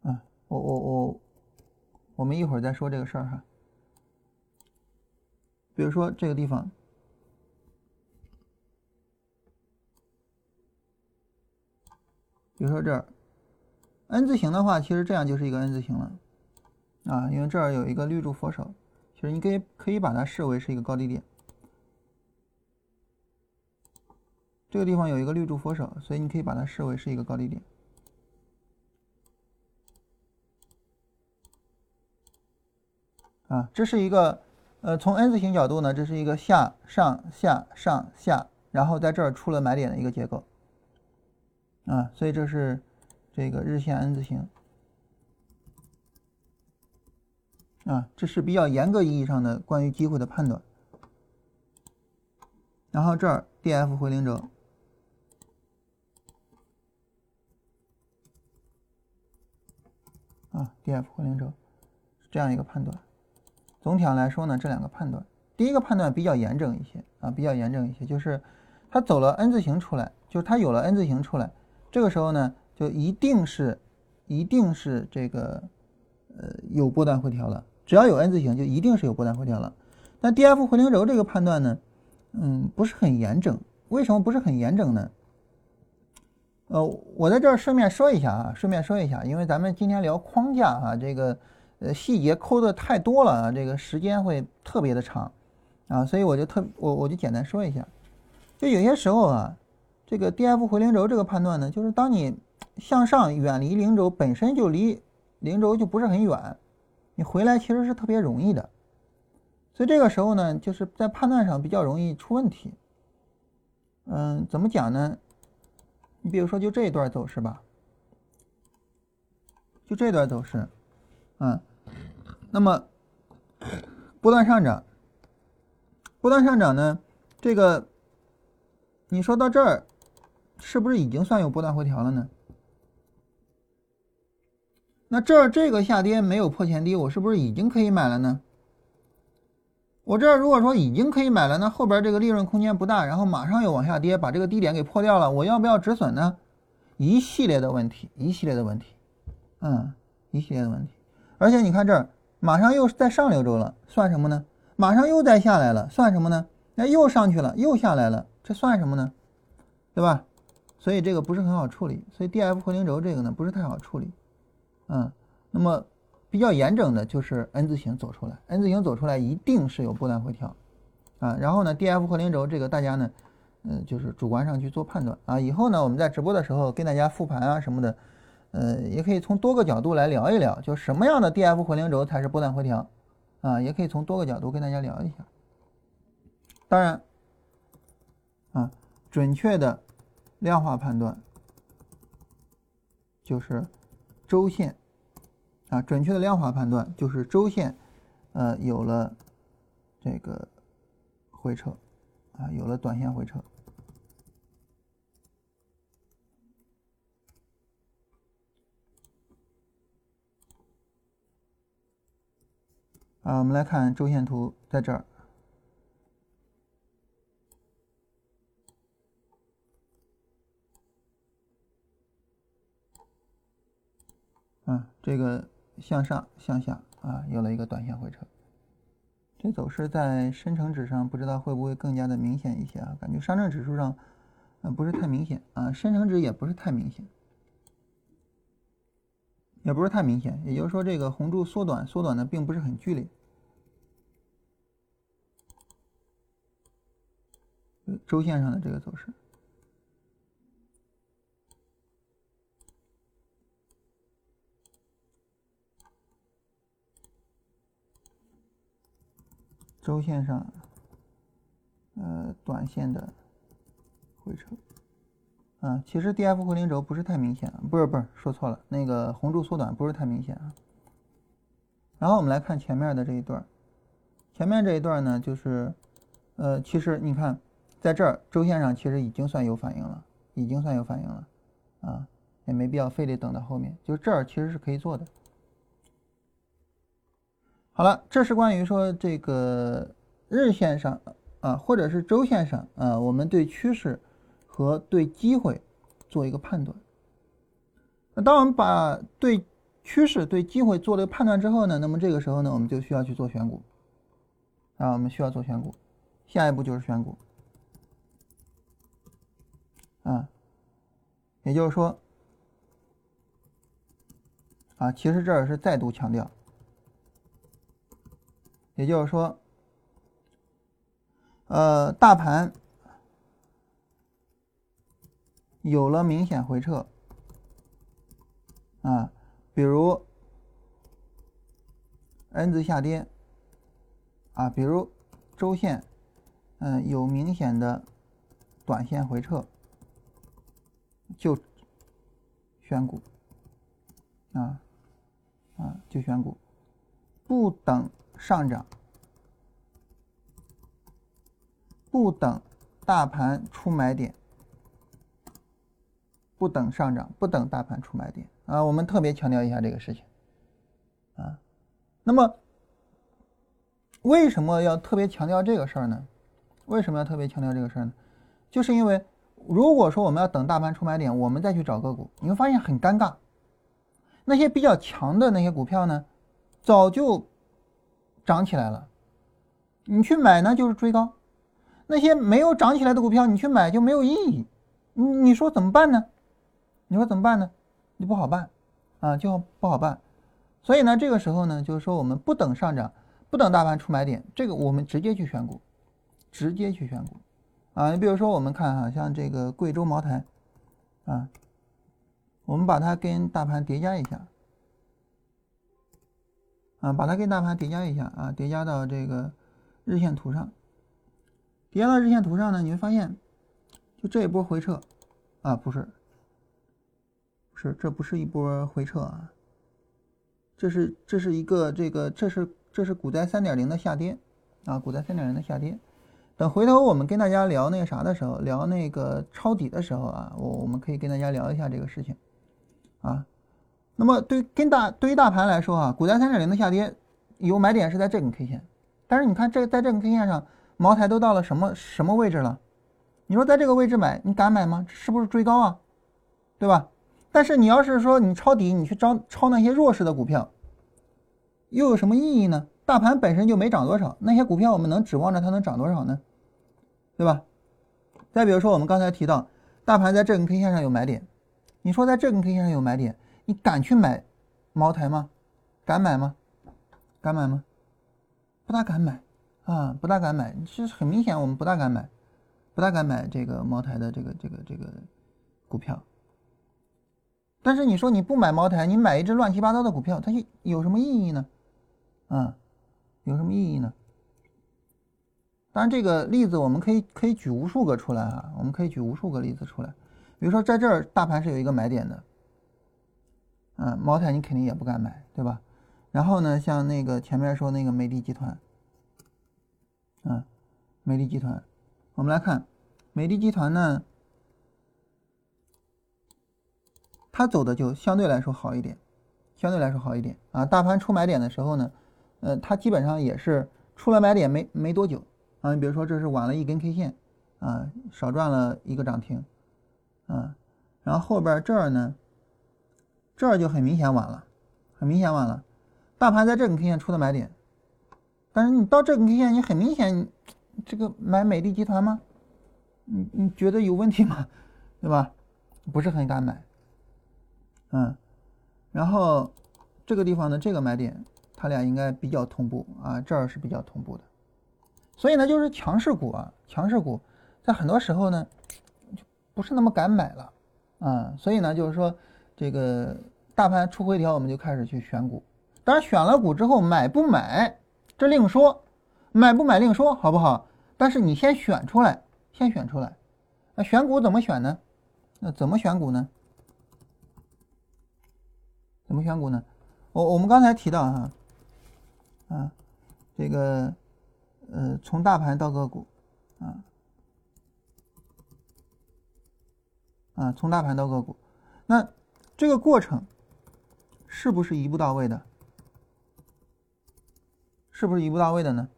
啊，我我我，我们一会儿再说这个事儿哈。比如说这个地方，比如说这儿，N 字形的话，其实这样就是一个 N 字形了，啊，因为这儿有一个绿柱佛手，其实你可以可以把它视为是一个高低点。这个地方有一个绿柱佛手，所以你可以把它视为是一个高低点。啊，这是一个，呃，从 N 字形角度呢，这是一个下上下上下，然后在这儿出了买点的一个结构。啊，所以这是这个日线 N 字形。啊，这是比较严格意义上的关于机会的判断。然后这儿 DF 回零轴。啊，D F 回零轴是这样一个判断。总体上来说呢，这两个判断，第一个判断比较严整一些啊，比较严整一些，就是它走了 N 字形出来，就是它有了 N 字形出来，这个时候呢，就一定是，一定是这个呃有波段回调了。只要有 N 字形，就一定是有波段回调了。但 D F 回零轴这个判断呢，嗯，不是很严整。为什么不是很严整呢？呃，我在这儿顺便说一下啊，顺便说一下，因为咱们今天聊框架啊，这个呃细节抠的太多了啊，这个时间会特别的长啊，所以我就特我我就简单说一下，就有些时候啊，这个 D F 回零轴这个判断呢，就是当你向上远离零轴本身就离零轴就不是很远，你回来其实是特别容易的，所以这个时候呢，就是在判断上比较容易出问题。嗯，怎么讲呢？你比如说，就这一段走势吧，就这段走势，嗯，那么波段上涨，波段上涨呢，这个你说到这儿，是不是已经算有波段回调了呢？那这儿这个下跌没有破前低，我是不是已经可以买了呢？我这儿如果说已经可以买了，那后边这个利润空间不大，然后马上又往下跌，把这个低点给破掉了，我要不要止损呢？一系列的问题，一系列的问题，嗯，一系列的问题。而且你看这儿，马上又在上六周了，算什么呢？马上又再下来了，算什么呢？那又上去了，又下来了，这算什么呢？对吧？所以这个不是很好处理，所以 D F 回零轴这个呢不是太好处理，嗯，那么。比较严整的就是 N 字形走出来，N 字形走出来一定是有波段回调，啊，然后呢，D F 和零轴这个大家呢，嗯，就是主观上去做判断啊。以后呢，我们在直播的时候跟大家复盘啊什么的，呃，也可以从多个角度来聊一聊，就什么样的 D F 回零轴才是波段回调，啊，也可以从多个角度跟大家聊一下。当然，啊，准确的量化判断就是周线。啊，准确的量化判断就是周线，呃，有了这个回撤，啊，有了短线回撤。啊，我们来看周线图，在这儿。啊，这个。向上向下啊，有了一个短线回撤，这走势在深成指上不知道会不会更加的明显一些啊？感觉上证指数上，呃，不是太明显啊，深成指也不是太明显，也不是太明显。也就是说，这个红柱缩短，缩短的并不是很剧烈。周线上的这个走势。周线上，呃，短线的回撤，啊，其实 D F 回零轴不是太明显，不是不是说错了，那个红柱缩短不是太明显啊。然后我们来看前面的这一段，前面这一段呢，就是，呃，其实你看，在这儿周线上其实已经算有反应了，已经算有反应了，啊，也没必要非得等到后面，就这儿其实是可以做的。好了，这是关于说这个日线上啊，或者是周线上啊，我们对趋势和对机会做一个判断。那当我们把对趋势、对机会做了个判断之后呢，那么这个时候呢，我们就需要去做选股啊，我们需要做选股，下一步就是选股啊，也就是说啊，其实这儿是再度强调。也就是说，呃，大盘有了明显回撤，啊，比如 N 字下跌，啊，比如周线，嗯，有明显的短线回撤，就选股，啊，啊，就选股，不等。上涨，不等大盘出买点，不等上涨，不等大盘出买点啊！我们特别强调一下这个事情啊。那么，为什么要特别强调这个事儿呢？为什么要特别强调这个事儿呢？就是因为，如果说我们要等大盘出买点，我们再去找个股，你会发现很尴尬。那些比较强的那些股票呢，早就。涨起来了，你去买呢就是追高，那些没有涨起来的股票你去买就没有意义，你你说怎么办呢？你说怎么办呢？你不好办啊，就不好办。所以呢，这个时候呢，就是说我们不等上涨，不等大盘出买点，这个我们直接去选股，直接去选股啊。你比如说我们看哈，像这个贵州茅台啊，我们把它跟大盘叠加一下啊，把它跟大盘叠加一下啊，叠加到这个日线图上。叠加到日线图上呢，你会发现，就这一波回撤，啊，不是，不是，这不是一波回撤啊，这是这是一个这个这是这是股灾三点零的下跌，啊，股灾三点零的下跌。等回头我们跟大家聊那个啥的时候，聊那个抄底的时候啊，我我们可以跟大家聊一下这个事情，啊，那么对跟大对于大盘来说啊，股价三点零的下跌有买点是在这根 K 线，但是你看这在这根 K 线上。茅台都到了什么什么位置了？你说在这个位置买，你敢买吗？是不是追高啊？对吧？但是你要是说你抄底，你去抄抄那些弱势的股票，又有什么意义呢？大盘本身就没涨多少，那些股票我们能指望着它能涨多少呢？对吧？再比如说我们刚才提到，大盘在这根 K 线上有买点，你说在这根 K 线上有买点，你敢去买茅台吗？敢买吗？敢买吗？不大敢买。啊，不大敢买，其实很明显，我们不大敢买，不大敢买这个茅台的这个这个这个股票。但是你说你不买茅台，你买一只乱七八糟的股票，它有什么意义呢？啊，有什么意义呢？当然，这个例子我们可以可以举无数个出来啊，我们可以举无数个例子出来。比如说在这儿，大盘是有一个买点的，嗯，茅台你肯定也不敢买，对吧？然后呢，像那个前面说那个美的集团。啊，美的集团，我们来看美的集团呢，它走的就相对来说好一点，相对来说好一点啊。大盘出买点的时候呢，呃，它基本上也是出了买点没没多久啊。你比如说这是晚了一根 K 线啊，少赚了一个涨停啊。然后后边这儿呢，这儿就很明显晚了，很明显晚了。大盘在这根 K 线出的买点。但是你到这个 K 线，你很明显，这个买美的集团吗？你你觉得有问题吗？对吧？不是很敢买，嗯，然后这个地方的这个买点，它俩应该比较同步啊，这儿是比较同步的。所以呢，就是强势股啊，强势股在很多时候呢，就不是那么敢买了，啊，所以呢，就是说这个大盘出回调，我们就开始去选股。当然选了股之后，买不买？这另说，买不买另说，好不好？但是你先选出来，先选出来。那选股怎么选呢？那怎么选股呢？怎么选股呢？我我们刚才提到哈，啊，这个呃，从大盘到个股，啊啊，从大盘到个股，那这个过程是不是一步到位的？是不是一步到位的呢？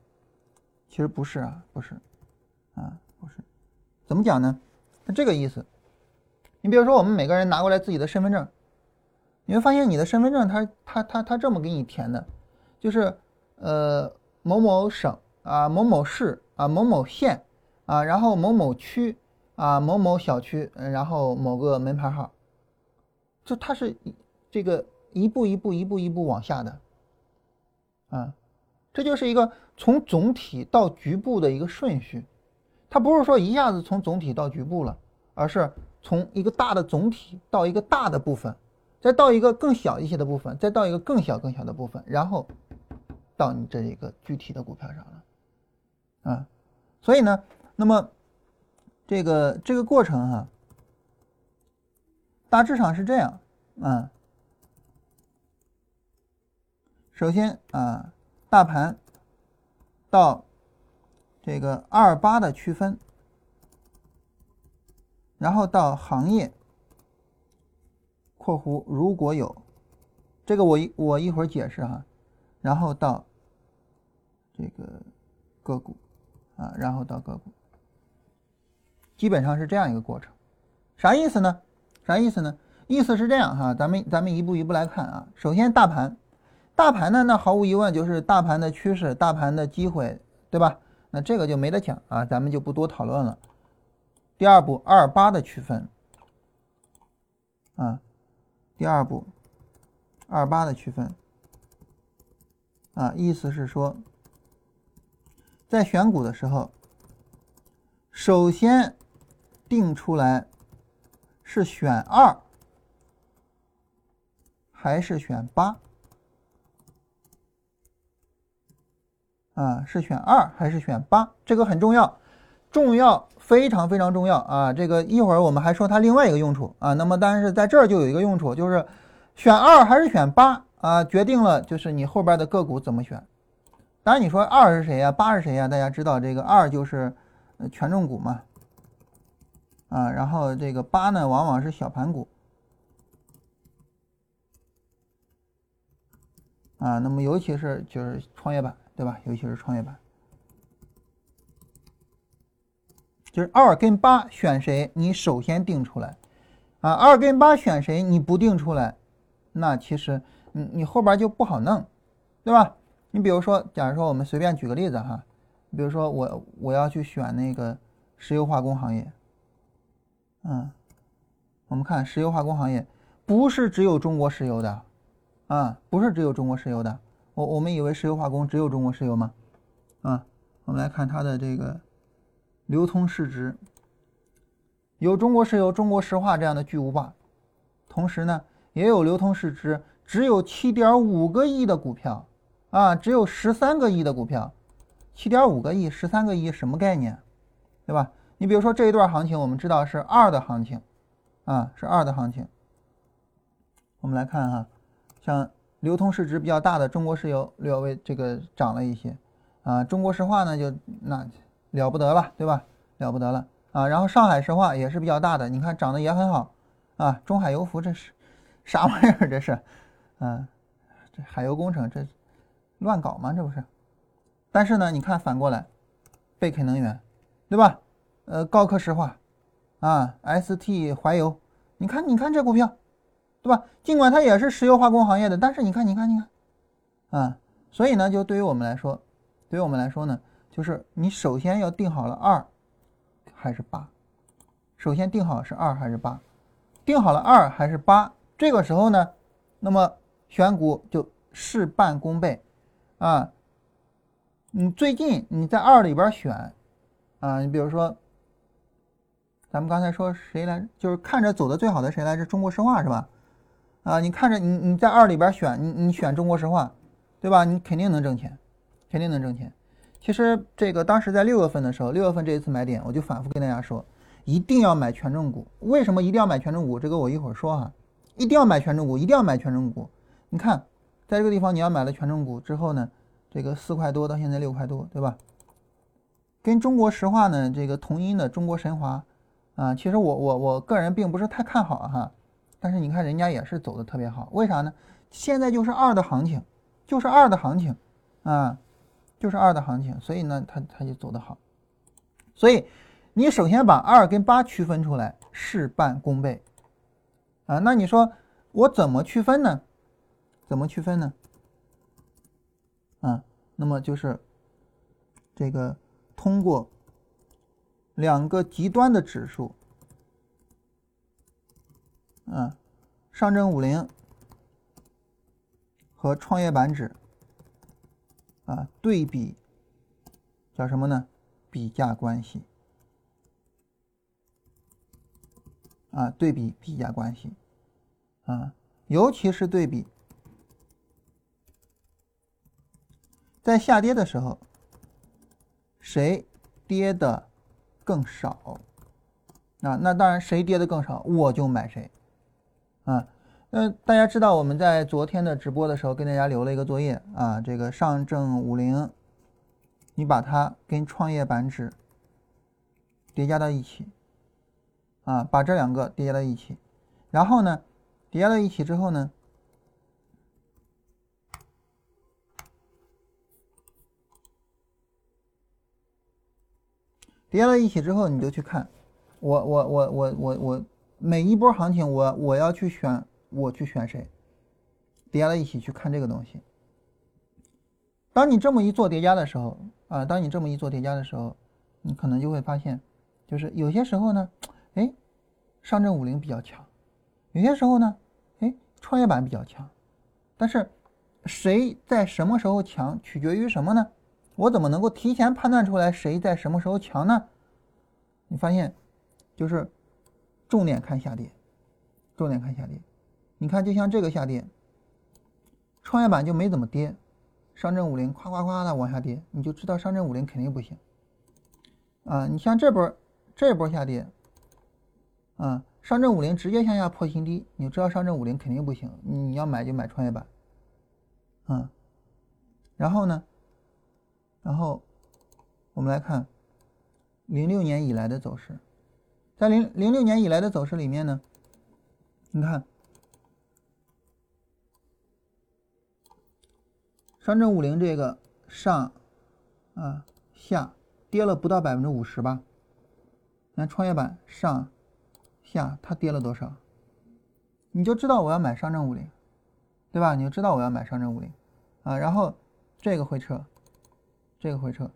其实不是啊，不是，啊，不是。怎么讲呢？是这个意思。你比如说，我们每个人拿过来自己的身份证，你会发现你的身份证，它它它它这么给你填的，就是呃某某省啊某某市啊某某县啊然后某某区啊某某小区，然后某个门牌号，就它是这个一步一步一步一步往下的，啊。这就是一个从总体到局部的一个顺序，它不是说一下子从总体到局部了，而是从一个大的总体到一个大的部分，再到一个更小一些的部分，再到一个更小更小的部分，然后到你这一个具体的股票上了，啊，所以呢，那么这个这个过程哈，大致上是这样，啊，首先啊。大盘到这个二八的区分，然后到行业（括弧如果有），这个我一我一会儿解释哈，然后到这个个股啊，然后到个股，基本上是这样一个过程。啥意思呢？啥意思呢？意思是这样哈，咱们咱们一步一步来看啊。首先，大盘。大盘呢？那毫无疑问就是大盘的趋势，大盘的机会，对吧？那这个就没得讲啊，咱们就不多讨论了。第二步，二八的区分，啊，第二步，二八的区分，啊，意思是说，在选股的时候，首先定出来是选二还是选八，啊，是选二还是选八，这个很重要。重要，非常非常重要啊！这个一会儿我们还说它另外一个用处啊。那么，但是在这儿就有一个用处，就是选二还是选八啊，决定了就是你后边的个股怎么选。当然，你说二是谁呀？八是谁呀？大家知道这个二就是权重股嘛，啊，然后这个八呢，往往是小盘股啊。那么，尤其是就是创业板，对吧？尤其是创业板。就是二跟八选谁，你首先定出来，啊，二跟八选谁，你不定出来，那其实你你后边就不好弄，对吧？你比如说，假如说我们随便举个例子哈，比如说我我要去选那个石油化工行业，嗯，我们看石油化工行业不是只有中国石油的，啊，不是只有中国石油的，我我们以为石油化工只有中国石油吗？啊，我们来看它的这个。流通市值有中国石油、中国石化这样的巨无霸，同时呢，也有流通市值只有七点五个亿的股票，啊，只有十三个亿的股票，七点五个亿、十三个亿什么概念，对吧？你比如说这一段行情，我们知道是二的行情，啊，是二的行情。我们来看哈，像流通市值比较大的中国石油略微这个涨了一些，啊，中国石化呢就那。了不得了，对吧？了不得了啊！然后上海石化也是比较大的，你看涨得也很好啊。中海油服这是啥玩意儿？这是，嗯，这海油工程这乱搞吗？这不是？但是呢，你看反过来，贝肯能源，对吧？呃，高科石化啊，ST 怀油，你看，你看这股票，对吧？尽管它也是石油化工行业的，但是你看，你看，你看，啊，所以呢，就对于我们来说，对于我们来说呢。就是你首先要定好了二还是八，首先定好是二还是八，定好了二还是八，这个时候呢，那么选股就事半功倍啊。你最近你在二里边选啊，你比如说，咱们刚才说谁来，就是看着走的最好的谁来着？中国石化是吧？啊，你看着你你在二里边选，你你选中国石化，对吧？你肯定能挣钱，肯定能挣钱。其实这个当时在六月份的时候，六月份这一次买点，我就反复跟大家说，一定要买权重股。为什么一定要买权重股？这个我一会儿说哈。一定要买权重股，一定要买权重股。你看，在这个地方你要买了权重股之后呢，这个四块多到现在六块多，对吧？跟中国石化呢这个同音的中国神华啊，其实我我我个人并不是太看好哈。但是你看人家也是走的特别好，为啥呢？现在就是二的行情，就是二的行情啊。就是二的行情，所以呢，它它就走得好。所以你首先把二跟八区分出来，事半功倍啊。那你说我怎么区分呢？怎么区分呢？啊，那么就是这个通过两个极端的指数，啊，上证五零和创业板指。啊，对比叫什么呢？比价关系啊，对比比价关系啊，尤其是对比在下跌的时候，谁跌的更少啊？那当然，谁跌的更少，我就买谁啊。那大家知道我们在昨天的直播的时候跟大家留了一个作业啊，这个上证五零，你把它跟创业板指叠加到一起，啊，把这两个叠加到一起，然后呢，叠加到一起之后呢，叠加到一起之后，你就去看，我我我我我我每一波行情，我我要去选。我去选谁，叠加在一起去看这个东西。当你这么一做叠加的时候，啊，当你这么一做叠加的时候，你可能就会发现，就是有些时候呢，哎，上证五零比较强，有些时候呢，哎，创业板比较强，但是谁在什么时候强，取决于什么呢？我怎么能够提前判断出来谁在什么时候强呢？你发现，就是重点看下跌，重点看下跌。你看，就像这个下跌，创业板就没怎么跌，上证五零夸夸夸的往下跌，你就知道上证五零肯定不行。啊，你像这波这波下跌，啊，上证五零直接向下破新低，你就知道上证五零肯定不行。你要买就买创业板，啊，然后呢，然后我们来看零六年以来的走势，在零零六年以来的走势里面呢，你看。上证五零这个上，啊下跌了不到百分之五十吧？看创业板上，下它跌了多少？你就知道我要买上证五零，对吧？你就知道我要买上证五零，啊，然后这个回撤，这个回撤，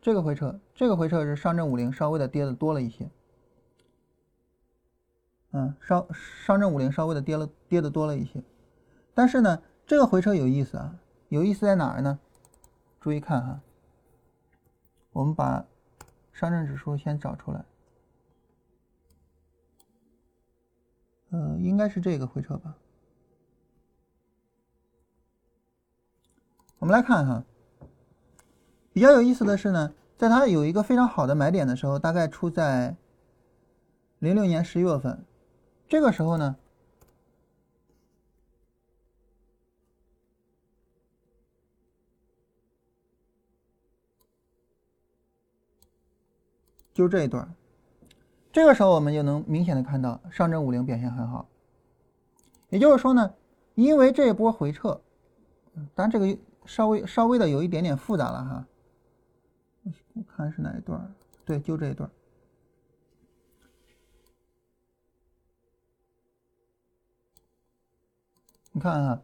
这个回撤，这个回撤是上证五零稍微的跌的多了一些。嗯，上上证五零稍微的跌了，跌的多了一些，但是呢，这个回撤有意思啊，有意思在哪儿呢？注意看哈，我们把上证指数先找出来，呃，应该是这个回撤吧。我们来看哈，比较有意思的是呢，在它有一个非常好的买点的时候，大概出在零六年十一月份。这个时候呢，就这一段这个时候我们就能明显的看到上证五零表现很好。也就是说呢，因为这一波回撤，但这个稍微稍微的有一点点复杂了哈。我看是哪一段？对，就这一段。你看啊，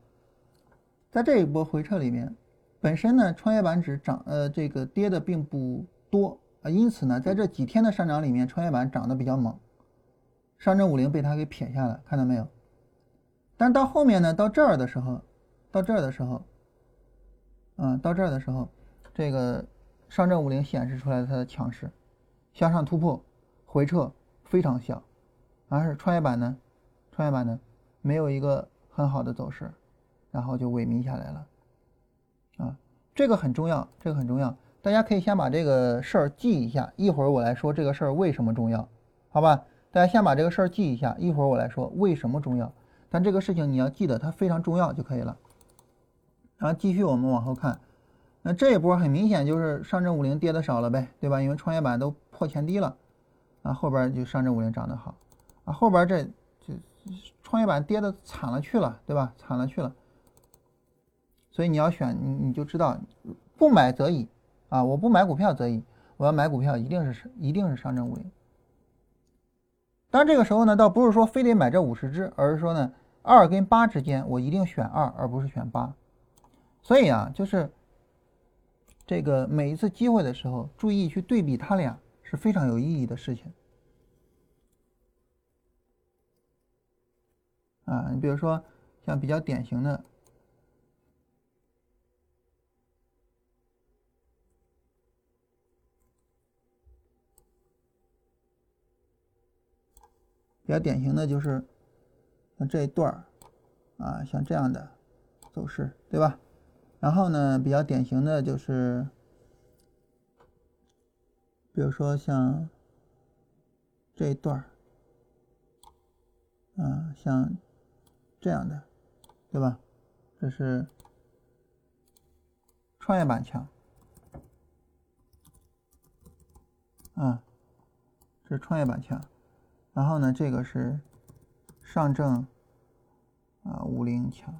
在这一波回撤里面，本身呢，创业板指涨，呃，这个跌的并不多啊，因此呢，在这几天的上涨里面，创业板涨得比较猛，上证五零被它给撇下了，看到没有？但到后面呢，到这儿的时候，到这儿的时候，嗯，到这儿的时候，这个上证五零显示出来它的强势，向上突破，回撤非常小，而是创业板呢，创业板呢，没有一个。很好的走势，然后就萎靡下来了，啊，这个很重要，这个很重要，大家可以先把这个事儿记一下，一会儿我来说这个事儿为什么重要，好吧？大家先把这个事儿记一下，一会儿我来说为什么重要。但这个事情你要记得它非常重要就可以了。然后继续我们往后看，那这一波很明显就是上证五零跌的少了呗，对吧？因为创业板都破前低了，啊，后边就上证五零涨得好，啊，后边这就。创业板跌的惨了去了，对吧？惨了去了，所以你要选你你就知道，不买则已啊！我不买股票则已，我要买股票一定是一定是上证五零。当然这个时候呢，倒不是说非得买这五十只，而是说呢，二跟八之间我一定选二，而不是选八。所以啊，就是这个每一次机会的时候，注意去对比它俩是非常有意义的事情。啊，你比如说像比较典型的，比较典型的就是像这一段儿啊，像这样的走势，对吧？然后呢，比较典型的就是，比如说像这一段儿啊，像。这样的，对吧？这是创业板强啊，这是创业板强。然后呢，这个是上证啊五零强。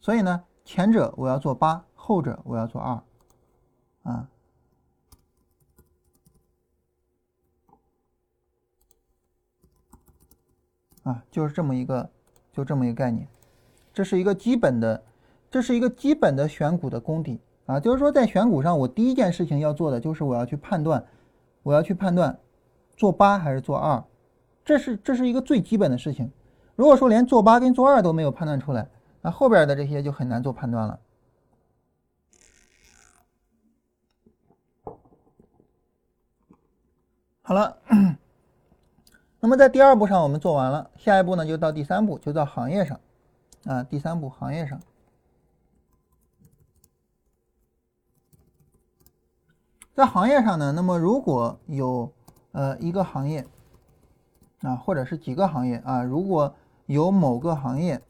所以呢，前者我要做八，后者我要做二啊啊，就是这么一个。就这么一个概念，这是一个基本的，这是一个基本的选股的功底啊。就是说，在选股上，我第一件事情要做的就是我要去判断我要去判断做八还是做二，这是这是一个最基本的事情。如果说连做八跟做二都没有判断出来，那后边的这些就很难做判断了。好了，那么在第二步上我们做完了，下一步呢就到第三步，就到行业上啊。第三步行业上，在行业上呢，那么如果有呃一个行业啊，或者是几个行业啊，如果有某个行业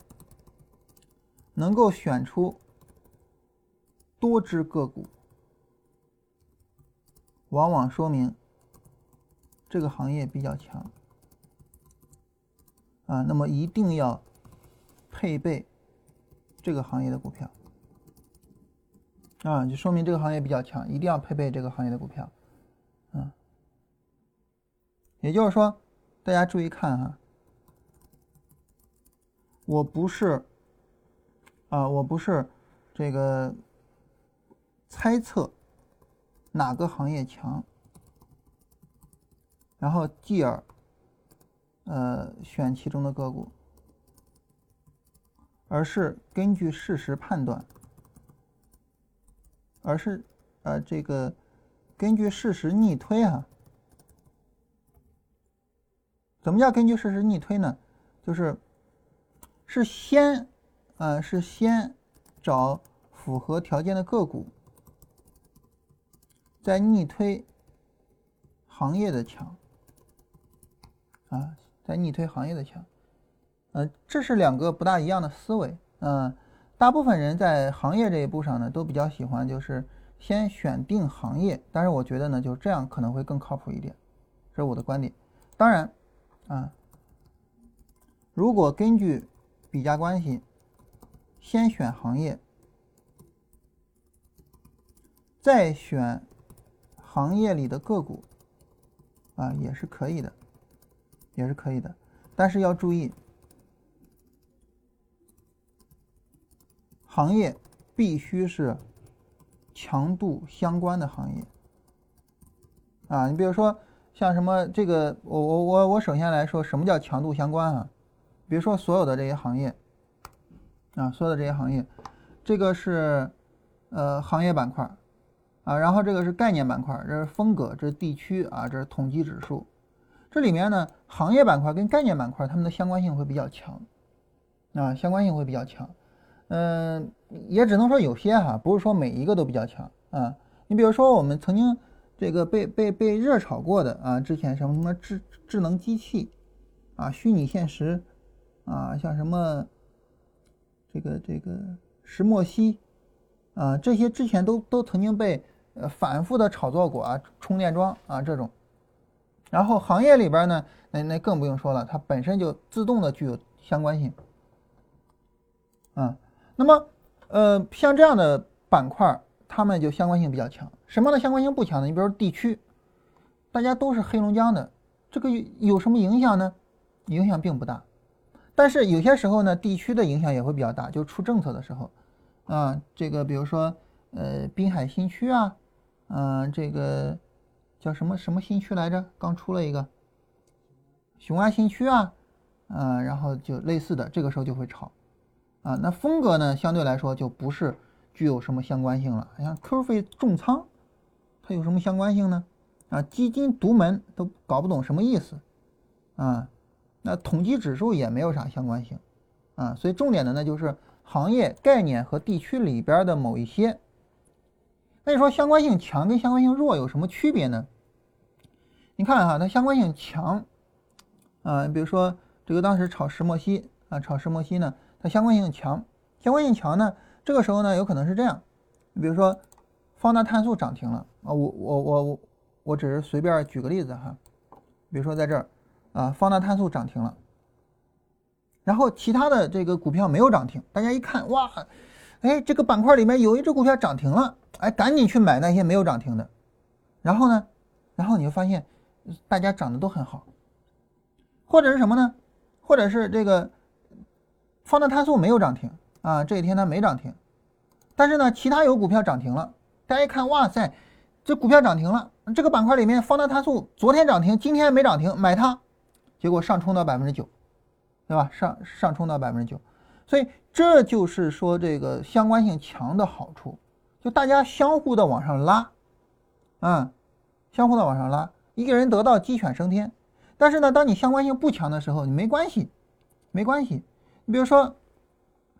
能够选出多只个股，往往说明。这个行业比较强啊，那么一定要配备这个行业的股票啊，就说明这个行业比较强，一定要配备这个行业的股票，嗯，也就是说，大家注意看哈，我不是啊，我不是这个猜测哪个行业强。然后继而，呃，选其中的个股，而是根据事实判断，而是呃这个根据事实逆推啊。怎么叫根据事实逆推呢？就是是先，呃，是先找符合条件的个股，再逆推行业的强。啊，在逆推行业的强，呃，这是两个不大一样的思维。嗯，大部分人在行业这一步上呢，都比较喜欢就是先选定行业，但是我觉得呢，就这样可能会更靠谱一点，这是我的观点。当然，啊，如果根据比价关系先选行业，再选行业里的个股，啊，也是可以的。也是可以的，但是要注意，行业必须是强度相关的行业啊。你比如说像什么这个，我我我我首先来说，什么叫强度相关啊？比如说所有的这些行业啊，所有的这些行业，这个是呃行业板块啊，然后这个是概念板块，这是风格，这是地区啊，这是统计指数。这里面呢，行业板块跟概念板块它们的相关性会比较强，啊，相关性会比较强，嗯，也只能说有些哈，不是说每一个都比较强啊。你比如说我们曾经这个被被被热炒过的啊，之前什么什么智智能机器啊，虚拟现实啊，像什么这个这个石墨烯啊，这些之前都都曾经被呃反复的炒作过啊，充电桩啊这种。然后行业里边呢，那那更不用说了，它本身就自动的具有相关性，啊，那么呃像这样的板块，它们就相关性比较强。什么的相关性不强呢？你比如说地区，大家都是黑龙江的，这个有什么影响呢？影响并不大，但是有些时候呢，地区的影响也会比较大，就出政策的时候，啊，这个比如说呃滨海新区啊，嗯，这个。叫什么什么新区来着？刚出了一个雄安新区啊，嗯，然后就类似的，这个时候就会炒啊。那风格呢，相对来说就不是具有什么相关性了。像 Q 费重仓，它有什么相关性呢？啊，基金独门都搞不懂什么意思啊。那统计指数也没有啥相关性啊。所以重点的呢，就是行业概念和地区里边的某一些。那你说相关性强跟相关性弱有什么区别呢？你看哈，它相关性强，啊，比如说这个当时炒石墨烯啊，炒石墨烯呢，它相关性强，相关性强呢，这个时候呢有可能是这样，你比如说方大碳素涨停了啊，我我我我我只是随便举个例子哈，比如说在这儿啊，方大碳素涨停了，然后其他的这个股票没有涨停，大家一看哇。哎，这个板块里面有一只股票涨停了，哎，赶紧去买那些没有涨停的。然后呢，然后你就发现大家涨得都很好，或者是什么呢？或者是这个方大碳素没有涨停啊，这一天它没涨停，但是呢，其他有股票涨停了。大家一看，哇塞，这股票涨停了，这个板块里面方大碳素昨天涨停，今天没涨停，买它，结果上冲到百分之九，对吧？上上冲到百分之九，所以这就是说这个相关性强的好处，就大家相互的往上拉，啊，相互的往上拉，一个人得到鸡犬升天。但是呢，当你相关性不强的时候，你没关系，没关系。你比如说，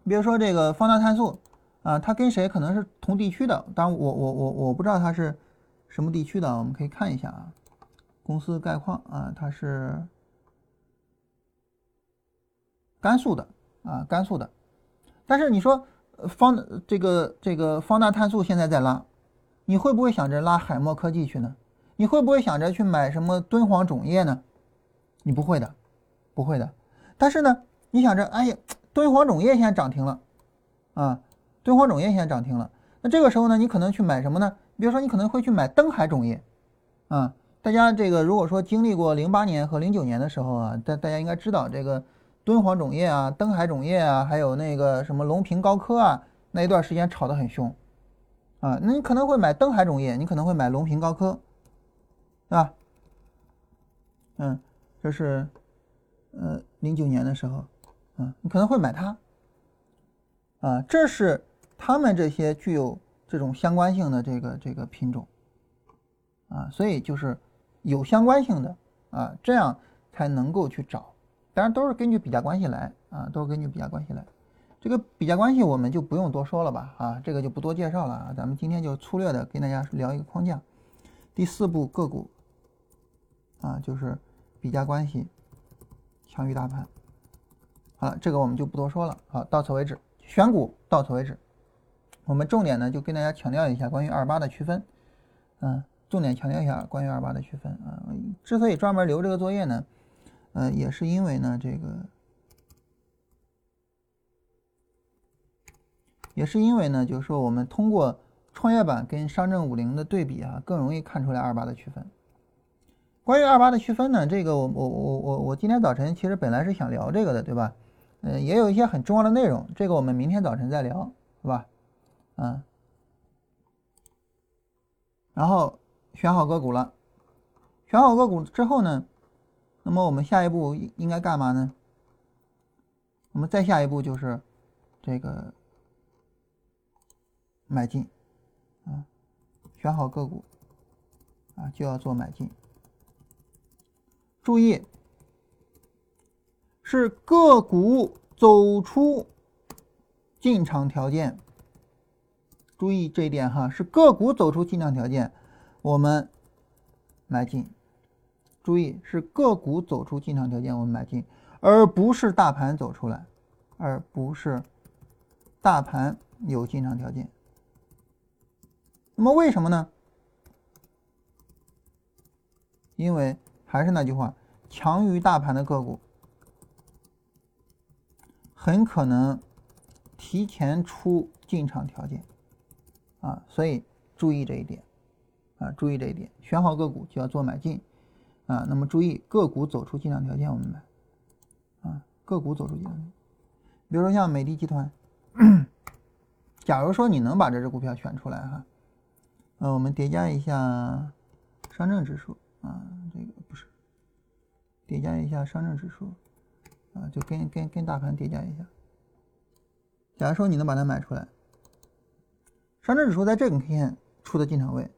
比如说这个方大碳素啊，它跟谁可能是同地区的？当，我我我我不知道它是什么地区的，我们可以看一下啊，公司概况啊，它是甘肃的啊，甘肃的。但是你说方这个这个方大碳素现在在拉，你会不会想着拉海默科技去呢？你会不会想着去买什么敦煌种业呢？你不会的，不会的。但是呢，你想着，哎呀，敦煌种业现在涨停了，啊，敦煌种业现在涨停了。那这个时候呢，你可能去买什么呢？比如说，你可能会去买登海种业，啊，大家这个如果说经历过零八年和零九年的时候啊，大大家应该知道这个敦煌种业啊、登海种业啊，还有那个什么隆平高科啊，那一段时间炒得很凶，啊，那你可能会买登海种业，你可能会买隆平高科，对吧？嗯。这是，呃，零九年的时候，嗯，你可能会买它，啊，这是他们这些具有这种相关性的这个这个品种，啊，所以就是有相关性的啊，这样才能够去找，当然都是根据比价关系来啊，都是根据比价关系来，这个比价关系我们就不用多说了吧，啊，这个就不多介绍了啊，咱们今天就粗略的跟大家聊一个框架，第四步个股，啊，就是。比价关系强于大盘，好了，这个我们就不多说了。好，到此为止，选股到此为止。我们重点呢，就跟大家强调一下关于二八的区分。嗯，重点强调一下关于二八的区分啊。之所以专门留这个作业呢，呃，也是因为呢，这个也是因为呢，就是说我们通过创业板跟上证五零的对比啊，更容易看出来二八的区分。关于二八的区分呢，这个我我我我我今天早晨其实本来是想聊这个的，对吧？嗯，也有一些很重要的内容，这个我们明天早晨再聊，是吧？嗯，然后选好个股了，选好个股之后呢，那么我们下一步应该干嘛呢？我们再下一步就是这个买进，啊，选好个股，啊，就要做买进。注意，是个股走出进场条件。注意这一点哈，是个股走出进场条件，我们买进。注意是个股走出进场条件，我们买进，而不是大盘走出来，而不是大盘有进场条件。那么为什么呢？因为。还是那句话，强于大盘的个股很可能提前出进场条件啊，所以注意这一点啊，注意这一点，选好个股就要做买进啊。那么注意个股走出进场条件，我们买啊，个股走出进场，比如说像美的集团，假如说你能把这只股票选出来哈，呃，我们叠加一下上证指数。啊，这个不是叠加一下上证指数啊，就跟跟跟大盘叠加一下。假如说你能把它买出来，上证指数在这根 K 线出的进场位，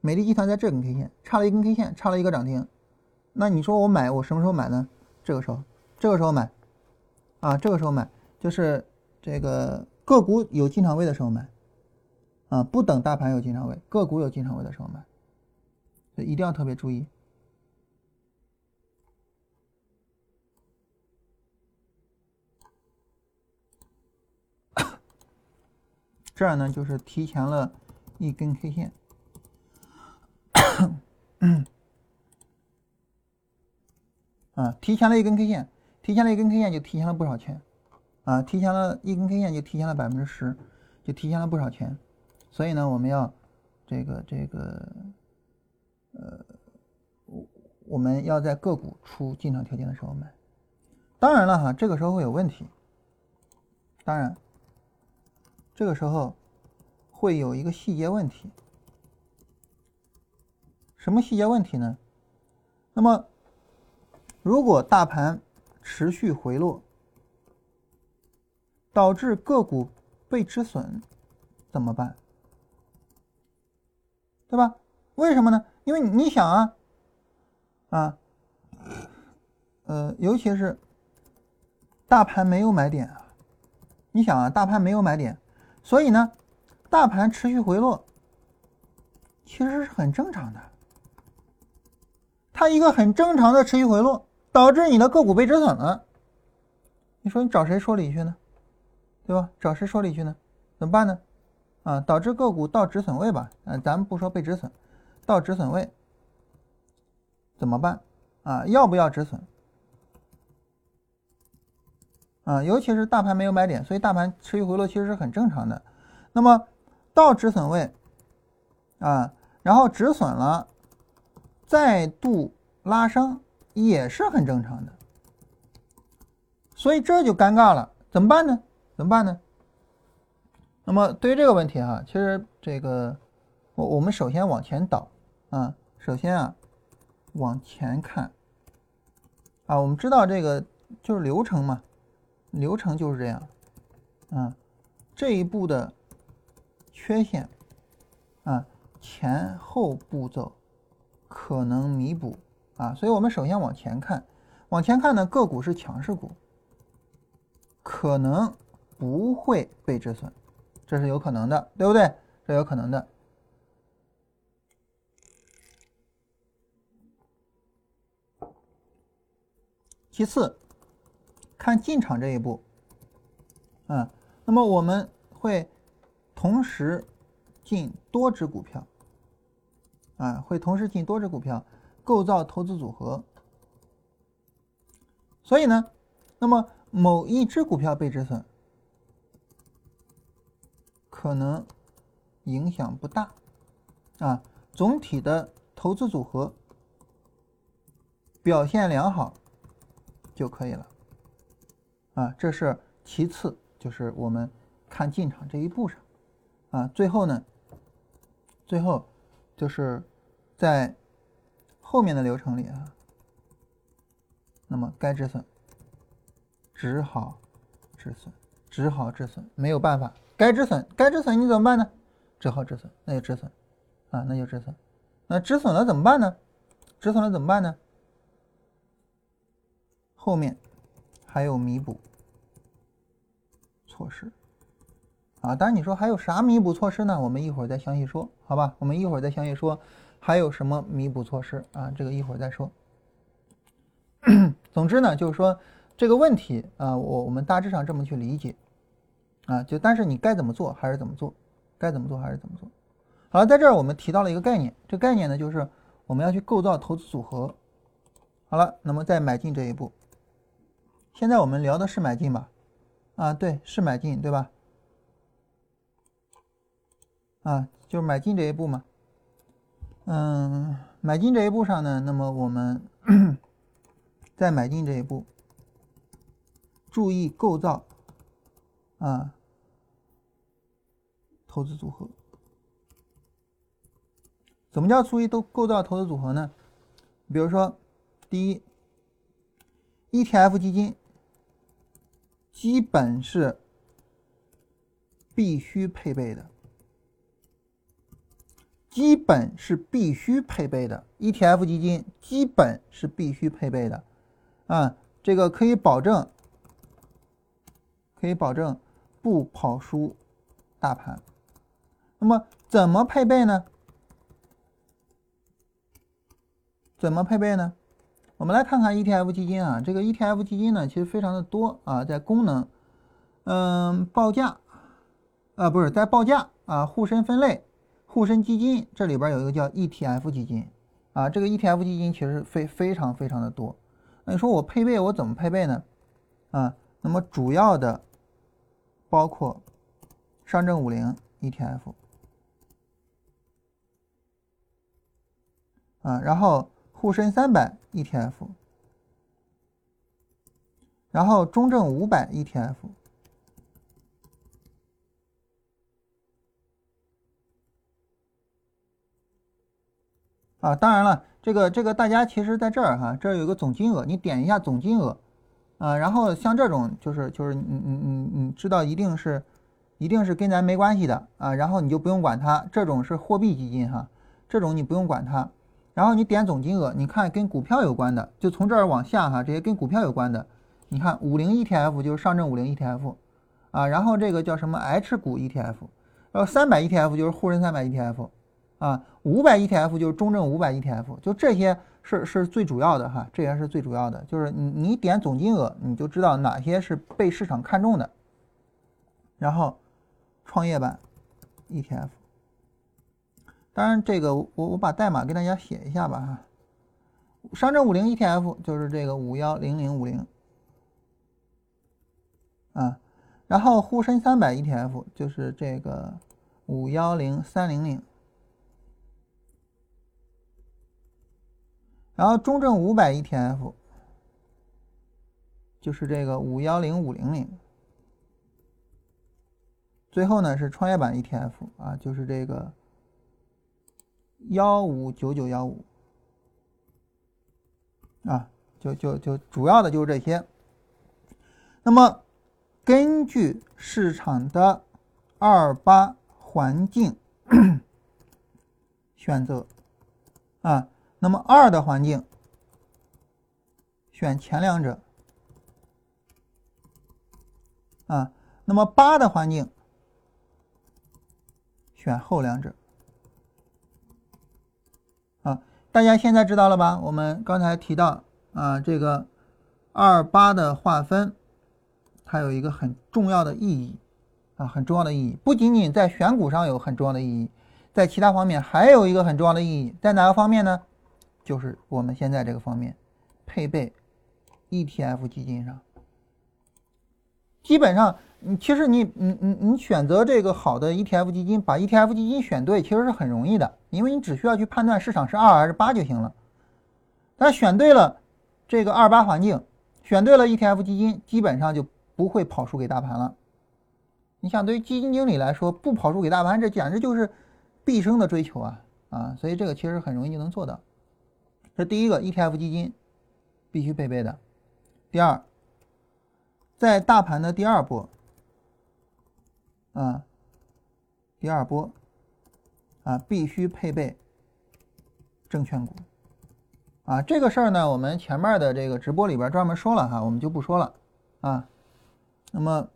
美的集团在这根 K 线差了一根 K 线，差了一个涨停，那你说我买，我什么时候买呢？这个时候，这个时候买啊，这个时候买就是这个个股有进场位的时候买啊，不等大盘有进场位，个股有进场位的时候买。一定要特别注意，这儿呢就是提前了一根 K 线，啊，提前了一根 K 线，提前了一根 K 线就提前了不少钱，啊，提前了一根 K 线就提前了百分之十，就提前了不少钱，所以呢，我们要这个这个。呃，我我们要在个股出进场条件的时候买，当然了哈，这个时候会有问题。当然，这个时候会有一个细节问题，什么细节问题呢？那么，如果大盘持续回落，导致个股被止损，怎么办？对吧？为什么呢？因为你想啊，啊，呃，尤其是大盘没有买点啊，你想啊，大盘没有买点，所以呢，大盘持续回落，其实是很正常的。它一个很正常的持续回落，导致你的个股被止损了，你说你找谁说理去呢？对吧？找谁说理去呢？怎么办呢？啊，导致个股到止损位吧？嗯，咱们不说被止损，到止损位怎么办？啊，要不要止损？啊，尤其是大盘没有买点，所以大盘持续回落其实是很正常的。那么到止损位啊，然后止损了。再度拉升也是很正常的，所以这就尴尬了，怎么办呢？怎么办呢？那么对于这个问题哈，其实这个我我们首先往前倒啊，首先啊往前看啊，我们知道这个就是流程嘛，流程就是这样啊，这一步的缺陷啊，前后步骤。可能弥补啊，所以我们首先往前看，往前看呢，个股是强势股，可能不会被止损，这是有可能的，对不对？这有可能的。其次，看进场这一步，啊，那么我们会同时进多只股票。啊，会同时进多只股票，构造投资组合。所以呢，那么某一只股票被止损，可能影响不大，啊，总体的投资组合表现良好就可以了。啊，这是其次，就是我们看进场这一步上，啊，最后呢，最后。就是在后面的流程里啊，那么该止损只好止损，只好止损，没有办法，该止损该止损，你怎么办呢？只好止损，那就止损啊，那就止损。那止损了怎么办呢？止损了怎么办呢？后面还有弥补措施。啊，当然你说还有啥弥补措施呢？我们一会儿再详细说，好吧？我们一会儿再详细说，还有什么弥补措施啊？这个一会儿再说。总之呢，就是说这个问题啊，我我们大致上这么去理解啊，就但是你该怎么做还是怎么做，该怎么做还是怎么做。好了，在这儿我们提到了一个概念，这概念呢就是我们要去构造投资组合。好了，那么在买进这一步，现在我们聊的是买进吧？啊，对，是买进，对吧？啊，就是买进这一步嘛，嗯，买进这一步上呢，那么我们 在买进这一步，注意构造啊，投资组合。怎么叫注意都构造投资组合呢？比如说，第一，ETF 基金基本是必须配备的。基本是必须配备的 ETF 基金，基本是必须配备的，啊，这个可以保证，可以保证不跑输大盘。那么怎么配备呢？怎么配备呢？我们来看看 ETF 基金啊，这个 ETF 基金呢，其实非常的多啊，在功能，嗯，报价，啊，不是在报价啊，沪深分类。沪深基金这里边有一个叫 ETF 基金，啊，这个 ETF 基金其实非非常非常的多。那你说我配备我怎么配备呢？啊，那么主要的包括上证五零 ETF，啊，然后沪深三百 ETF，然后中证五百 ETF。啊，当然了，这个这个大家其实在这儿哈，这儿有个总金额，你点一下总金额，啊，然后像这种就是就是你你你你知道一定是一定是跟咱没关系的啊，然后你就不用管它，这种是货币基金哈，这种你不用管它，然后你点总金额，你看跟股票有关的，就从这儿往下哈，这些跟股票有关的，你看五零 ETF 就是上证五零 ETF，啊，然后这个叫什么 H 股 ETF，然后三百 ETF 就是沪深三百 ETF。啊，五百 ETF 就是中证五百 ETF，就这些是是最主要的哈，这些是最主要的，就是你你点总金额，你就知道哪些是被市场看中的。然后，创业板 ETF，当然这个我我把代码给大家写一下吧哈，上证五零 ETF 就是这个五幺零零五零，啊，然后沪深三百 ETF 就是这个五幺零三零零。然后中证五百 ETF 就是这个五幺零五零零，最后呢是创业板 ETF 啊，就是这个幺五九九幺五啊，就就就主要的就是这些。那么根据市场的二八环境 选择啊。那么二的环境选前两者啊，那么八的环境选后两者啊，大家现在知道了吧？我们刚才提到啊，这个二八的划分，它有一个很重要的意义啊，很重要的意义，不仅仅在选股上有很重要的意义，在其他方面还有一个很重要的意义，在哪个方面呢？就是我们现在这个方面，配备 ETF 基金上，基本上你其实你你你你选择这个好的 ETF 基金，把 ETF 基金选对，其实是很容易的，因为你只需要去判断市场是二还是八就行了。但选对了这个二八环境，选对了 ETF 基金，基本上就不会跑输给大盘了。你想，对于基金经理来说，不跑输给大盘，这简直就是毕生的追求啊啊！所以这个其实很容易就能做到。这第一个 ETF 基金必须配备的。第二，在大盘的第二波，啊，第二波，啊，必须配备证券股。啊，这个事儿呢，我们前面的这个直播里边专门说了哈，我们就不说了。啊，那么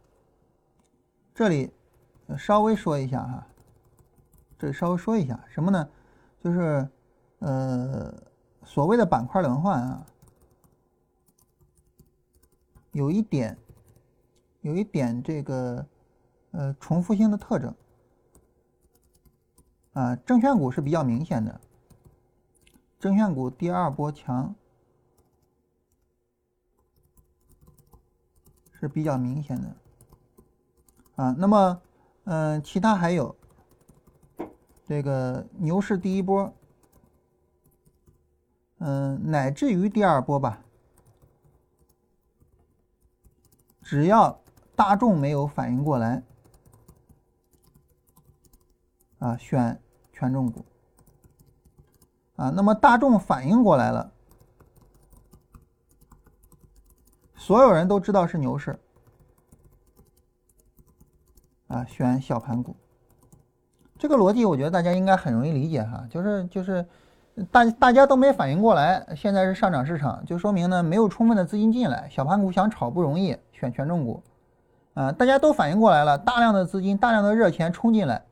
这里稍微说一下哈，这里稍微说一下什么呢？就是呃。所谓的板块轮换啊，有一点，有一点这个呃重复性的特征啊，证券股是比较明显的，证券股第二波强是比较明显的啊。那么嗯，其他还有这个牛市第一波。嗯，乃至于第二波吧，只要大众没有反应过来，啊，选权重股，啊，那么大众反应过来了，所有人都知道是牛市，啊，选小盘股，这个逻辑我觉得大家应该很容易理解哈，就是就是。大大家都没反应过来，现在是上涨市场，就说明呢没有充分的资金进来，小盘股想炒不容易，选权重股，啊，大家都反应过来了，大量的资金、大量的热钱冲进来，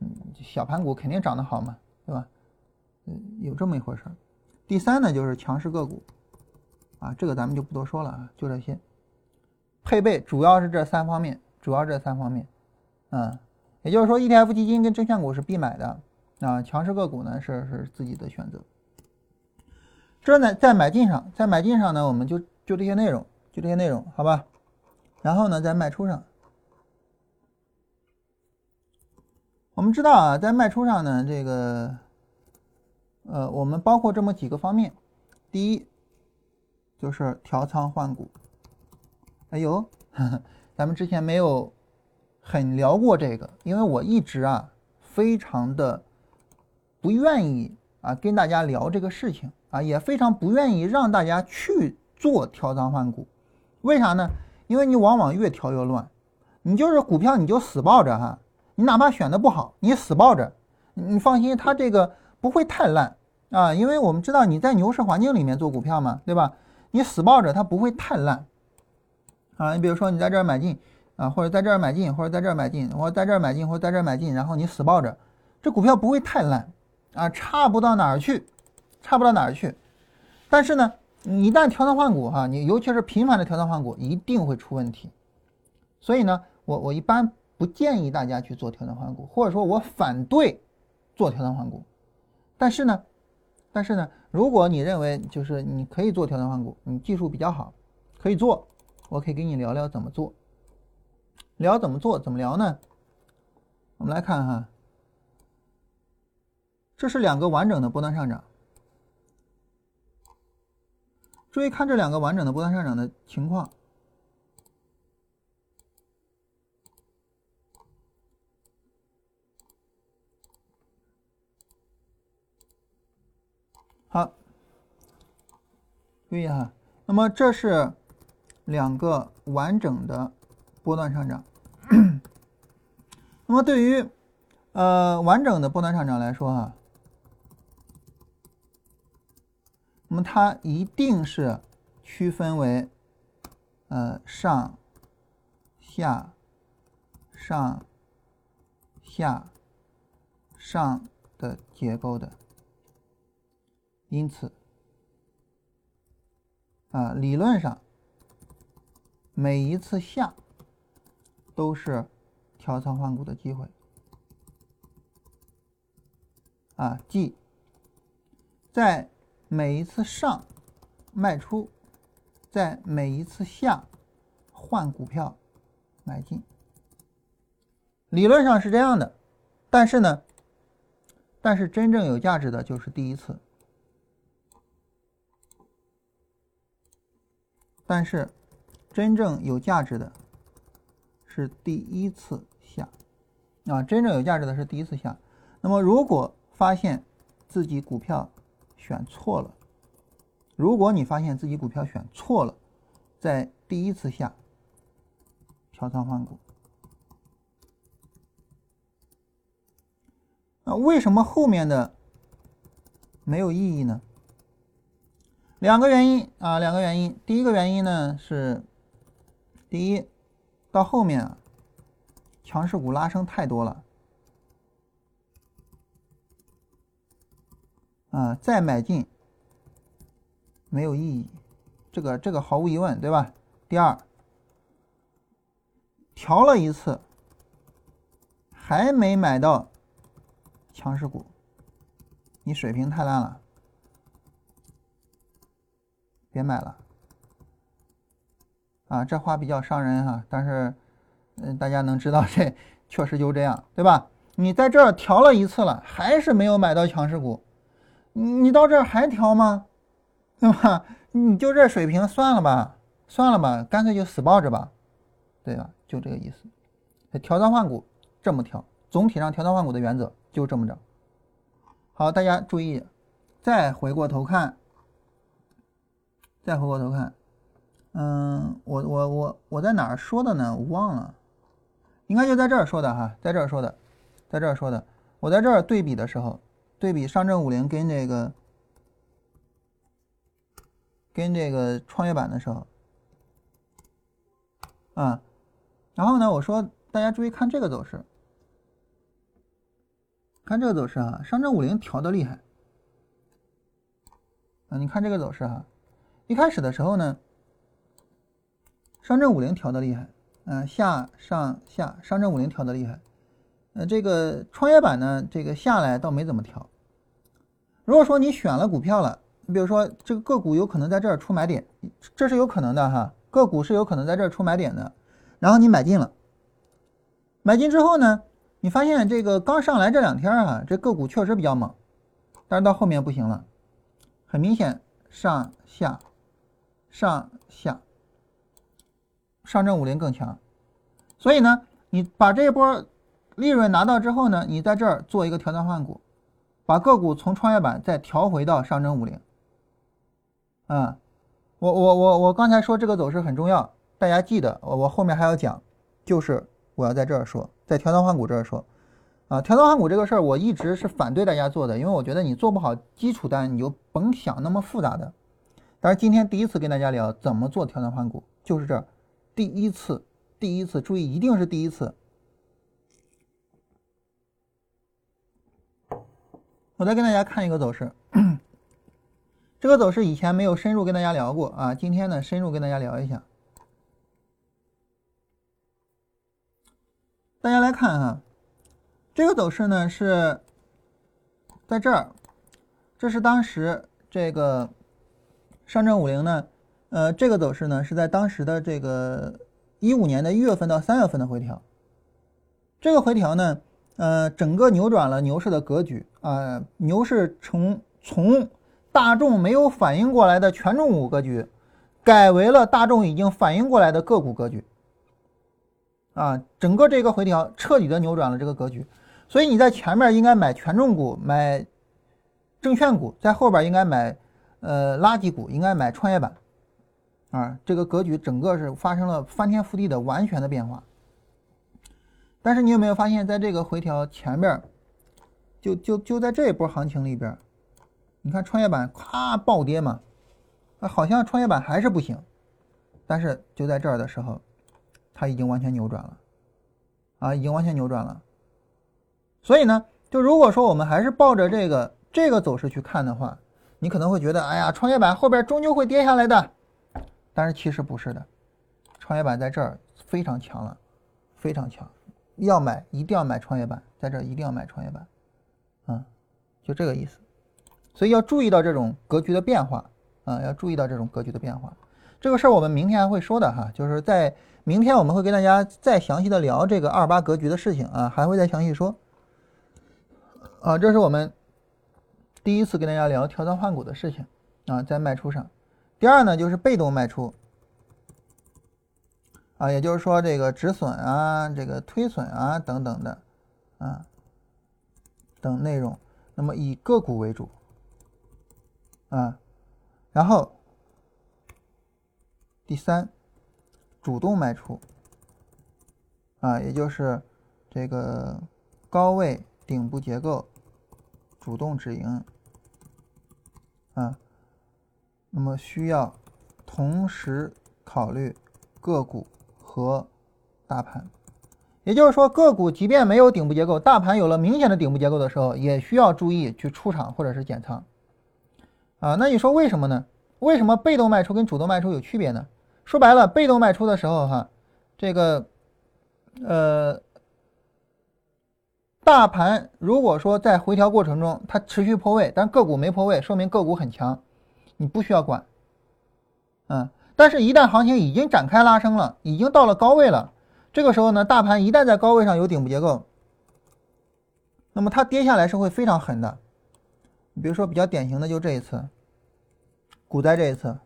嗯，小盘股肯定涨得好嘛，对吧？嗯，有这么一回事儿。第三呢就是强势个股，啊，这个咱们就不多说了啊，就这些，配备主要是这三方面，主要这三方面，嗯，也就是说 ETF 基金跟证券股是必买的。啊，强势个股呢是是自己的选择。这呢在买进上，在买进上呢，我们就就这些内容，就这些内容，好吧？然后呢，在卖出上，我们知道啊，在卖出上呢，这个，呃，我们包括这么几个方面。第一，就是调仓换股。哎呦，咱们之前没有很聊过这个，因为我一直啊，非常的。不愿意啊跟大家聊这个事情啊，也非常不愿意让大家去做调仓换股。为啥呢？因为你往往越调越乱，你就是股票你就死抱着哈，你哪怕选的不好，你死抱着，你放心，它这个不会太烂啊，因为我们知道你在牛市环境里面做股票嘛，对吧？你死抱着它不会太烂啊。你比如说你在这儿买进啊，或者在这儿买进，或者在这儿买进，或者在这儿买进，或者在这儿买进，然后你死抱着，这股票不会太烂啊，差不到哪儿去，差不到哪儿去。但是呢？你一旦调仓换股哈，你尤其是频繁的调仓换股，一定会出问题。所以呢，我我一般不建议大家去做调仓换股，或者说我反对做调仓换股。但是呢，但是呢，如果你认为就是你可以做调仓换股，你技术比较好，可以做，我可以跟你聊聊怎么做。聊怎么做？怎么聊呢？我们来看哈，这是两个完整的波段上涨。注意看这两个完整的波段上涨的情况。好，注意哈，那么这是两个完整的波段上涨。那么对于呃完整的波段上涨来说哈。那么它一定是区分为，呃上、下、上、下、上的结构的，因此，啊理论上，每一次下都是调仓换股的机会，啊即在。每一次上卖出，在每一次下换股票买进，理论上是这样的，但是呢，但是真正有价值的就是第一次，但是真正有价值的是第一次下。啊，真正有价值的是第一次下。那么如果发现自己股票，选错了。如果你发现自己股票选错了，在第一次下调仓换股，那为什么后面的没有意义呢？两个原因啊，两个原因。第一个原因呢是，第一，到后面啊，强势股拉升太多了。啊，再买进没有意义，这个这个毫无疑问，对吧？第二，调了一次还没买到强势股，你水平太烂了，别买了。啊，这话比较伤人哈，但是嗯，大家能知道这 确实就这样，对吧？你在这儿调了一次了，还是没有买到强势股。你到这儿还调吗？对吧？你就这水平，算了吧，算了吧，干脆就死抱着吧，对吧？就这个意思。调仓换股这么调，总体上调仓换股的原则就这么着。好，大家注意，再回过头看，再回过头看，嗯，我我我我在哪儿说的呢？我忘了，应该就在这儿说的哈，在这儿说的，在这儿说的。我在这儿对比的时候。对比上证五零跟这个跟这个创业板的时候，啊，然后呢，我说大家注意看这个走势，看这个走势啊，上证五零调的厉害，啊，你看这个走势啊，一开始的时候呢，上证五零调的厉害，嗯，下上下，上证五零调的厉害。呃，这个创业板呢，这个下来倒没怎么调。如果说你选了股票了，你比如说这个个股有可能在这儿出买点，这是有可能的哈，个股是有可能在这儿出买点的。然后你买进了，买进之后呢，你发现这个刚上来这两天啊，这个股确实比较猛，但是到后面不行了，很明显上下上下，上证五零更强。所以呢，你把这一波。利润拿到之后呢，你在这儿做一个调仓换股，把个股从创业板再调回到上证五零。啊，我我我我刚才说这个走势很重要，大家记得，我我后面还要讲，就是我要在这儿说，在调仓换股这儿说，啊，调仓换股这个事儿，我一直是反对大家做的，因为我觉得你做不好基础单，你就甭想那么复杂的。但是今天第一次跟大家聊怎么做调仓换股，就是这儿，第一次，第一次，注意一定是第一次。我再跟大家看一个走势，这个走势以前没有深入跟大家聊过啊，今天呢深入跟大家聊一下。大家来看哈，这个走势呢是在这儿，这是当时这个上证五零呢，呃，这个走势呢是在当时的这个一五年的一月份到三月份的回调，这个回调呢。呃，整个扭转了牛市的格局啊，牛市从从大众没有反应过来的权重股格局，改为了大众已经反应过来的个股格局啊，整个这个回调彻底的扭转了这个格局，所以你在前面应该买权重股、买证券股，在后边应该买呃垃圾股，应该买创业板啊，这个格局整个是发生了翻天覆地的完全的变化。但是你有没有发现，在这个回调前边，就就就在这一波行情里边，你看创业板咵暴跌嘛，啊，好像创业板还是不行，但是就在这儿的时候，它已经完全扭转了，啊，已经完全扭转了。所以呢，就如果说我们还是抱着这个这个走势去看的话，你可能会觉得，哎呀，创业板后边终究会跌下来的，但是其实不是的，创业板在这儿非常强了，非常强。要买一定要买创业板，在这一定要买创业板，啊，就这个意思，所以要注意到这种格局的变化，啊，要注意到这种格局的变化。这个事儿我们明天还会说的哈，就是在明天我们会跟大家再详细的聊这个二八格局的事情啊，还会再详细说。啊，这是我们第一次跟大家聊调仓换股的事情啊，在卖出上。第二呢，就是被动卖出。啊，也就是说，这个止损啊，这个推损啊，等等的，啊，等内容，那么以个股为主，啊，然后第三，主动卖出，啊，也就是这个高位顶部结构，主动止盈，啊，那么需要同时考虑个股。和大盘，也就是说，个股即便没有顶部结构，大盘有了明显的顶部结构的时候，也需要注意去出场或者是减仓。啊，那你说为什么呢？为什么被动卖出跟主动卖出有区别呢？说白了，被动卖出的时候，哈，这个，呃，大盘如果说在回调过程中它持续破位，但个股没破位，说明个股很强，你不需要管，嗯。但是，一旦行情已经展开拉升了，已经到了高位了，这个时候呢，大盘一旦在高位上有顶部结构，那么它跌下来是会非常狠的。你比如说，比较典型的就这一次，股灾这一次，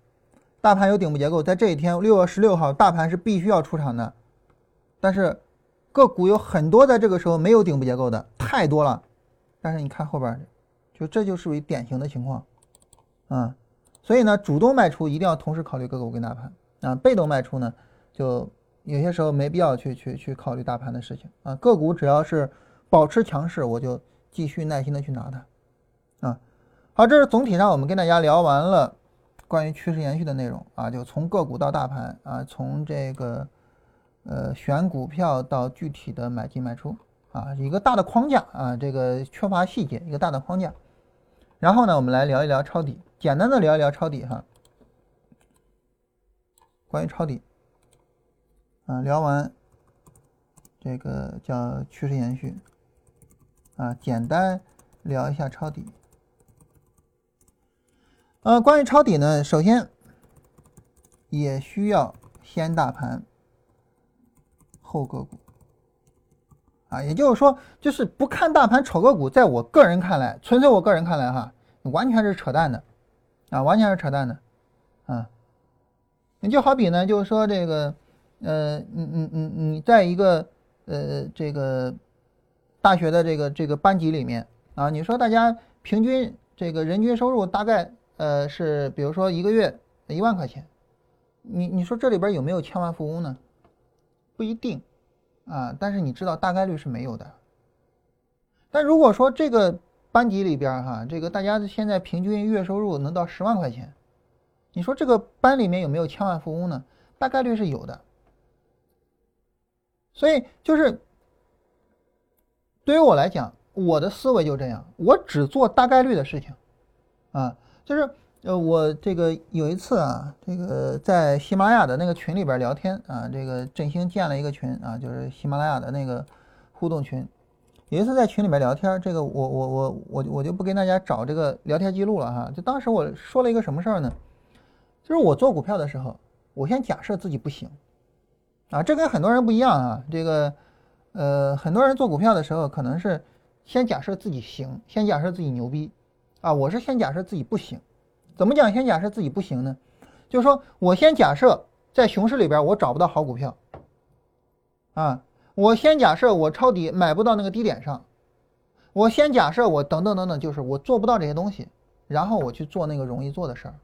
大盘有顶部结构，在这一天六月十六号，大盘是必须要出场的。但是，个股有很多在这个时候没有顶部结构的，太多了。但是你看后边，就这就属于典型的情况，啊。所以呢，主动卖出一定要同时考虑个股跟大盘啊，被动卖出呢，就有些时候没必要去去去考虑大盘的事情啊。个股只要是保持强势，我就继续耐心的去拿它啊。好，这是总体上我们跟大家聊完了关于趋势延续的内容啊，就从个股到大盘啊，从这个呃选股票到具体的买进卖出啊，一个大的框架啊，这个缺乏细节，一个大的框架。然后呢，我们来聊一聊抄底。简单的聊一聊抄底哈，关于抄底，啊，聊完这个叫趋势延续，啊，简单聊一下抄底。呃，关于抄底呢，首先也需要先大盘后个股，啊，也就是说，就是不看大盘炒个股，在我个人看来，纯粹我个人看来哈，完全是扯淡的。啊，完全是扯淡的，啊，你就好比呢，就是说这个，呃，你你你你在一个呃这个大学的这个这个班级里面啊，你说大家平均这个人均收入大概呃是，比如说一个月一万块钱，你你说这里边有没有千万富翁呢？不一定啊，但是你知道大概率是没有的。但如果说这个班级里边哈，这个大家现在平均月收入能到十万块钱，你说这个班里面有没有千万富翁呢？大概率是有的。所以就是对于我来讲。我的思维就这样，我只做大概率的事情，啊，就是呃，我这个有一次啊，这个在喜马拉雅的那个群里边聊天啊，这个振兴建了一个群啊，就是喜马拉雅的那个互动群。有一次在群里面聊天，这个我我我我我就不跟大家找这个聊天记录了哈。就当时我说了一个什么事儿呢？就是我做股票的时候，我先假设自己不行，啊，这跟很多人不一样啊。这个呃，很多人做股票的时候可能是。先假设自己行，先假设自己牛逼，啊，我是先假设自己不行。怎么讲？先假设自己不行呢？就是说我先假设在熊市里边我找不到好股票，啊，我先假设我抄底买不到那个低点上，我先假设我等等等等，就是我做不到这些东西，然后我去做那个容易做的事儿。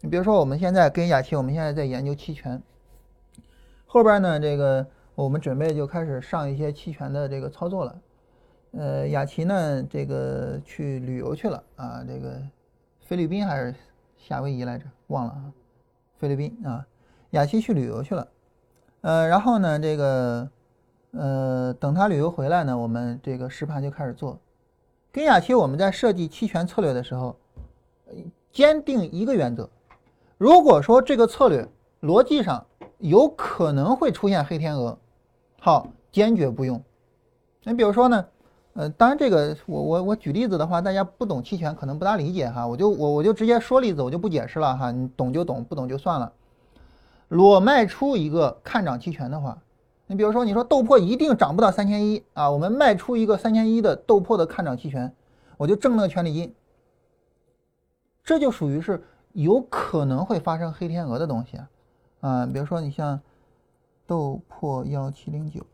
你比如说我们现在跟雅琪，我们现在在研究期权，后边呢，这个我们准备就开始上一些期权的这个操作了。呃，雅琪呢，这个去旅游去了啊，这个菲律宾还是夏威夷来着，忘了啊，菲律宾啊，雅琪去旅游去了，呃，然后呢，这个呃，等他旅游回来呢，我们这个实盘就开始做。跟雅琪我们在设计期权策略的时候，坚定一个原则：如果说这个策略逻辑上有可能会出现黑天鹅，好，坚决不用。你比如说呢？呃，当然这个我我我举例子的话，大家不懂期权可能不大理解哈，我就我我就直接说例子，我就不解释了哈，你懂就懂，不懂就算了。裸卖出一个看涨期权的话，你比如说你说豆粕一定涨不到三千一啊，我们卖出一个三千一的豆粕的看涨期权，我就挣那个权利金，这就属于是有可能会发生黑天鹅的东西啊，啊，比如说你像豆粕幺七零九。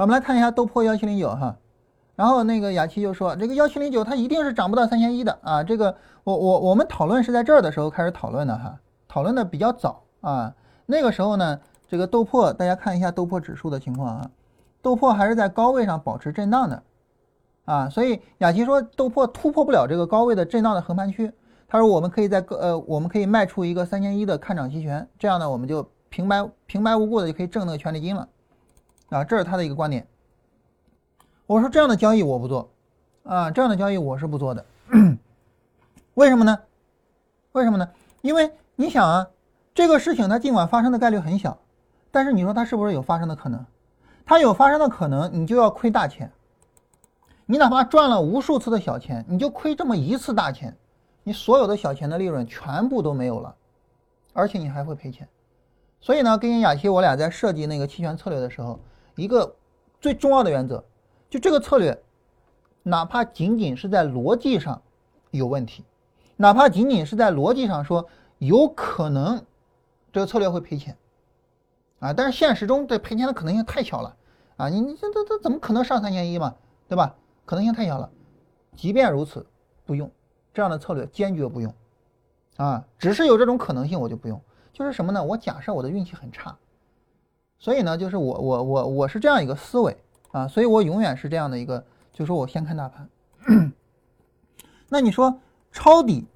我们来看一下豆粕幺七零九哈，然后那个雅琪就说这个幺七零九它一定是涨不到三千一的。啊，这个我我我们讨论是在这儿的时候开始讨论的哈，讨论的比较早啊，那个时候呢，这个豆粕大家看一下豆粕指数的情况啊，豆粕还是在高位上保持震荡的。啊，所以雅琪说豆粕突破不了这个高位的震荡的横盘区，他说我们可以在个呃我们可以卖出一个三千一的看涨期权，这样呢我们就平白平白无故的就可以挣那个权利金了。啊，这是他的一个观点。我说这样的交易我不做，啊，这样的交易我是不做的。为什么呢？为什么呢？因为你想啊，这个事情它尽管发生的概率很小，但是你说它是不是有发生的可能？它有发生的可能，你就要亏大钱。你哪怕赚了无数次的小钱，你就亏这么一次大钱，你所有的小钱的利润全部都没有了，而且你还会赔钱。所以呢，跟雅琪我俩在设计那个期权策略的时候。一个最重要的原则，就这个策略，哪怕仅仅是在逻辑上有问题，哪怕仅仅是在逻辑上说有可能这个策略会赔钱啊，但是现实中这赔钱的可能性太小了啊！你你这这这怎么可能上三千一嘛，对吧？可能性太小了。即便如此，不用这样的策略，坚决不用啊！只是有这种可能性，我就不用。就是什么呢？我假设我的运气很差。所以呢，就是我我我我是这样一个思维啊，所以我永远是这样的一个，就说我先看大盘。那你说抄底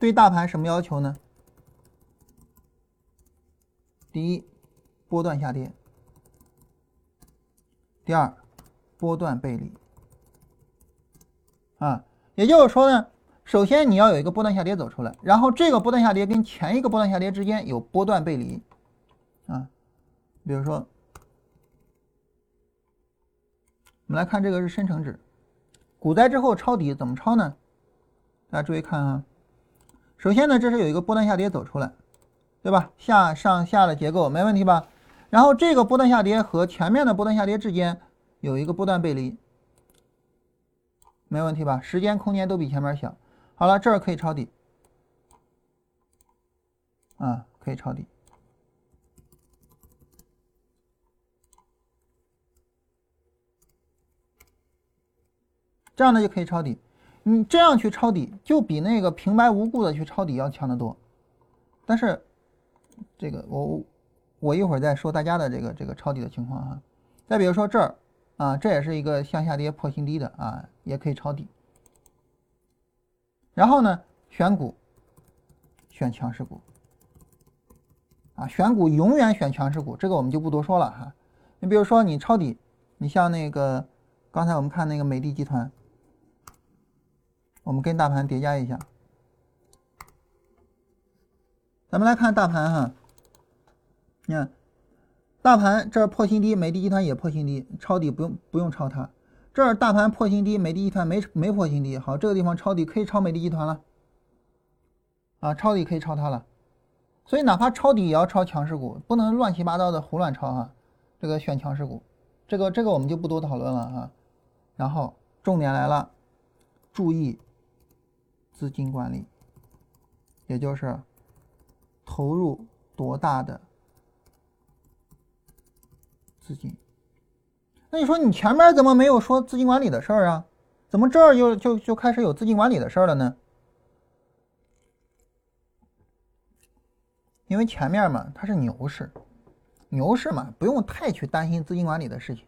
对大盘什么要求呢？第一，波段下跌；第二，波段背离。啊，也就是说呢，首先你要有一个波段下跌走出来，然后这个波段下跌跟前一个波段下跌之间有波段背离，比如说，我们来看这个是深成指，股灾之后抄底怎么抄呢？大家注意看啊，首先呢，这是有一个波段下跌走出来，对吧？下上下的结构没问题吧？然后这个波段下跌和前面的波段下跌之间有一个波段背离，没问题吧？时间空间都比前面小。好了，这儿可以抄底啊，可以抄底。这样呢就可以抄底，你这样去抄底，就比那个平白无故的去抄底要强得多。但是，这个我我一会儿再说大家的这个这个抄底的情况哈。再比如说这儿啊，这也是一个向下跌破新低的啊，也可以抄底。然后呢，选股，选强势股，啊，选股永远选强势股，这个我们就不多说了哈。你比如说你抄底，你像那个刚才我们看那个美的集团。我们跟大盘叠加一下，咱们来看大盘哈，你看，大盘这儿破新低，美的集团也破新低，抄底不用不用抄它。这儿大盘破新低，美的集团没没破新低，好，这个地方抄底可以抄美的集团了，啊，抄底可以抄它了。所以哪怕抄底也要抄强势股，不能乱七八糟的胡乱抄哈。这个选强势股，这个这个我们就不多讨论了啊。然后重点来了，注意。资金管理，也就是投入多大的资金？那你说你前面怎么没有说资金管理的事儿啊？怎么这儿就就就开始有资金管理的事儿了呢？因为前面嘛，它是牛市，牛市嘛，不用太去担心资金管理的事情。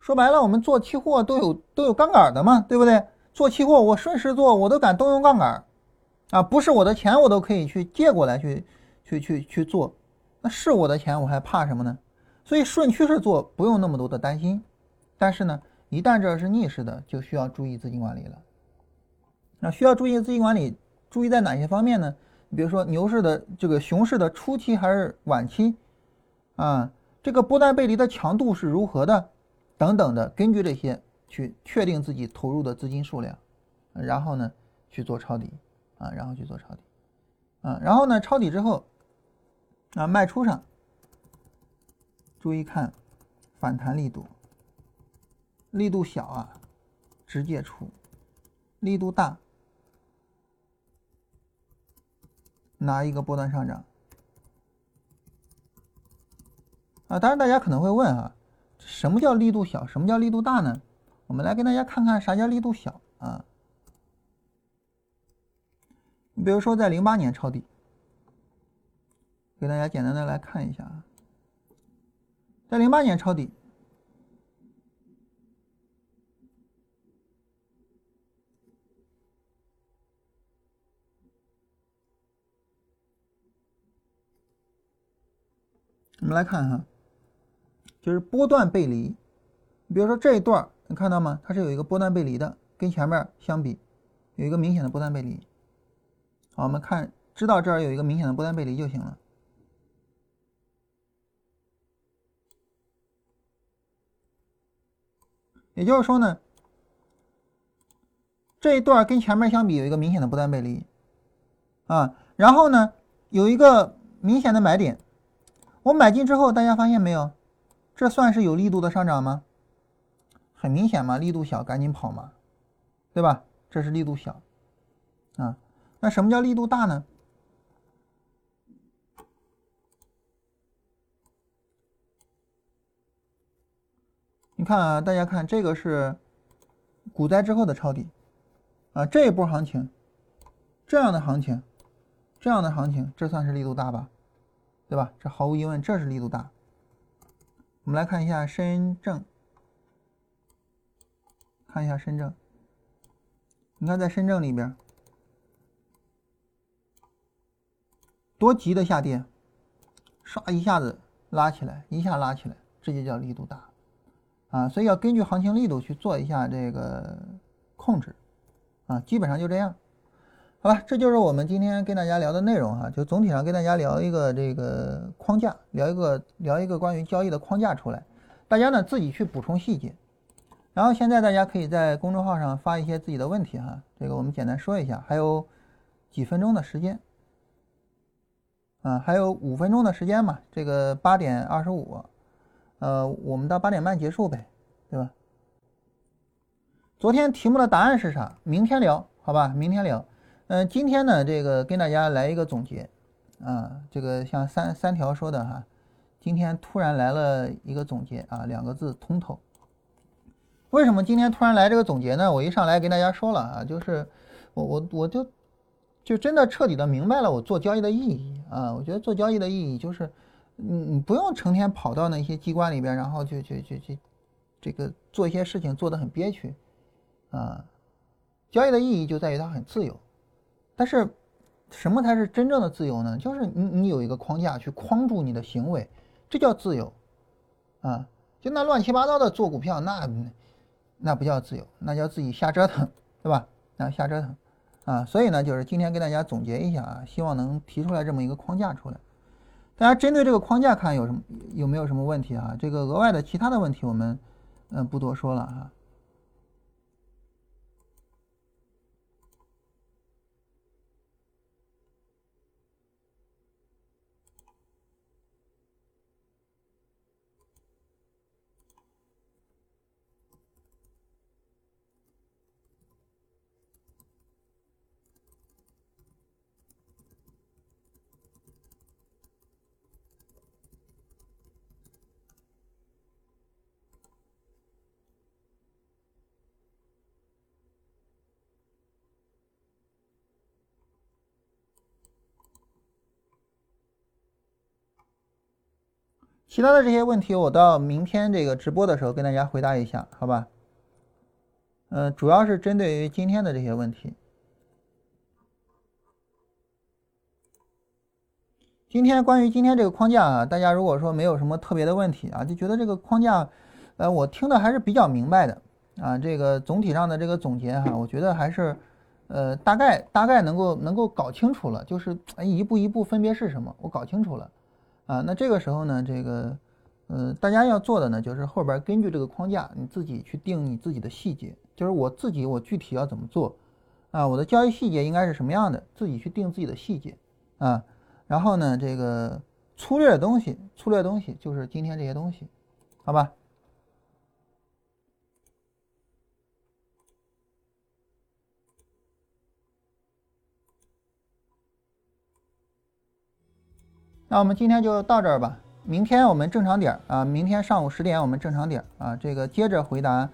说白了，我们做期货都有都有杠杆的嘛，对不对？做期货，我顺势做，我都敢动用杠杆，啊，不是我的钱，我都可以去借过来去，去去去做，那是我的钱，我还怕什么呢？所以顺趋势做不用那么多的担心，但是呢，一旦这是逆势的，就需要注意资金管理了。那需要注意资金管理，注意在哪些方面呢？你比如说牛市的这个熊市的初期还是晚期，啊，这个波段背离的强度是如何的，等等的，根据这些。去确定自己投入的资金数量，然后呢去做抄底啊，然后去做抄底啊，然后呢抄底之后啊卖出上，注意看反弹力度，力度小啊直接出，力度大拿一个波段上涨啊。当然大家可能会问啊，什么叫力度小？什么叫力度大呢？我们来给大家看看啥叫力度小啊？你比如说在零八年抄底，给大家简单的来看一下啊，在零八年抄底，我们来看哈，就是波段背离，比如说这一段能看到吗？它是有一个波段背离的，跟前面相比，有一个明显的波段背离。好，我们看，知道这儿有一个明显的波段背离就行了。也就是说呢，这一段跟前面相比有一个明显的波段背离，啊，然后呢有一个明显的买点，我买进之后，大家发现没有？这算是有力度的上涨吗？很明显嘛，力度小，赶紧跑嘛，对吧？这是力度小，啊，那什么叫力度大呢？你看啊，大家看这个是股灾之后的抄底，啊，这一波行情，这样的行情，这样的行情，这算是力度大吧？对吧？这毫无疑问，这是力度大。我们来看一下深证。看一下深圳，你看在深圳里边多急的下跌，唰一下子拉起来，一下拉起来，这就叫力度大啊！所以要根据行情力度去做一下这个控制啊，基本上就这样。好了，这就是我们今天跟大家聊的内容哈，就总体上跟大家聊一个这个框架，聊一个聊一个关于交易的框架出来，大家呢自己去补充细节。然后现在大家可以在公众号上发一些自己的问题哈，这个我们简单说一下，还有几分钟的时间，啊，还有五分钟的时间嘛，这个八点二十五，呃，我们到八点半结束呗，对吧？昨天题目的答案是啥？明天聊，好吧？明天聊。嗯，今天呢，这个跟大家来一个总结啊，这个像三三条说的哈，今天突然来了一个总结啊，两个字通透。为什么今天突然来这个总结呢？我一上来跟大家说了啊，就是我我我就就真的彻底的明白了我做交易的意义啊。我觉得做交易的意义就是，你你不用成天跑到那些机关里边，然后去去去去这个做一些事情做得很憋屈啊。交易的意义就在于它很自由，但是什么才是真正的自由呢？就是你你有一个框架去框住你的行为，这叫自由啊。就那乱七八糟的做股票那。那不叫自由，那叫自己瞎折腾，对吧？那，瞎折腾，啊，所以呢，就是今天跟大家总结一下啊，希望能提出来这么一个框架出来。大家针对这个框架看有什么有没有什么问题啊？这个额外的其他的问题我们嗯不多说了哈。其他的这些问题，我到明天这个直播的时候跟大家回答一下，好吧？嗯，主要是针对于今天的这些问题。今天关于今天这个框架啊，大家如果说没有什么特别的问题啊，就觉得这个框架，呃，我听的还是比较明白的啊。这个总体上的这个总结哈，我觉得还是，呃，大概大概能够能够搞清楚了，就是一步一步分别是什么，我搞清楚了。啊，那这个时候呢，这个，呃，大家要做的呢，就是后边根据这个框架，你自己去定你自己的细节，就是我自己我具体要怎么做，啊，我的交易细节应该是什么样的，自己去定自己的细节，啊，然后呢，这个粗略的东西，粗略的东西就是今天这些东西，好吧？那我们今天就到这儿吧，明天我们正常点儿啊，明天上午十点我们正常点儿啊，这个接着回答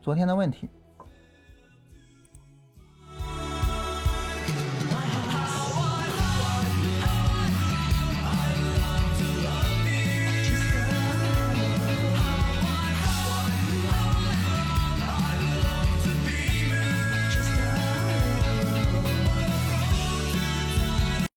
昨天的问题。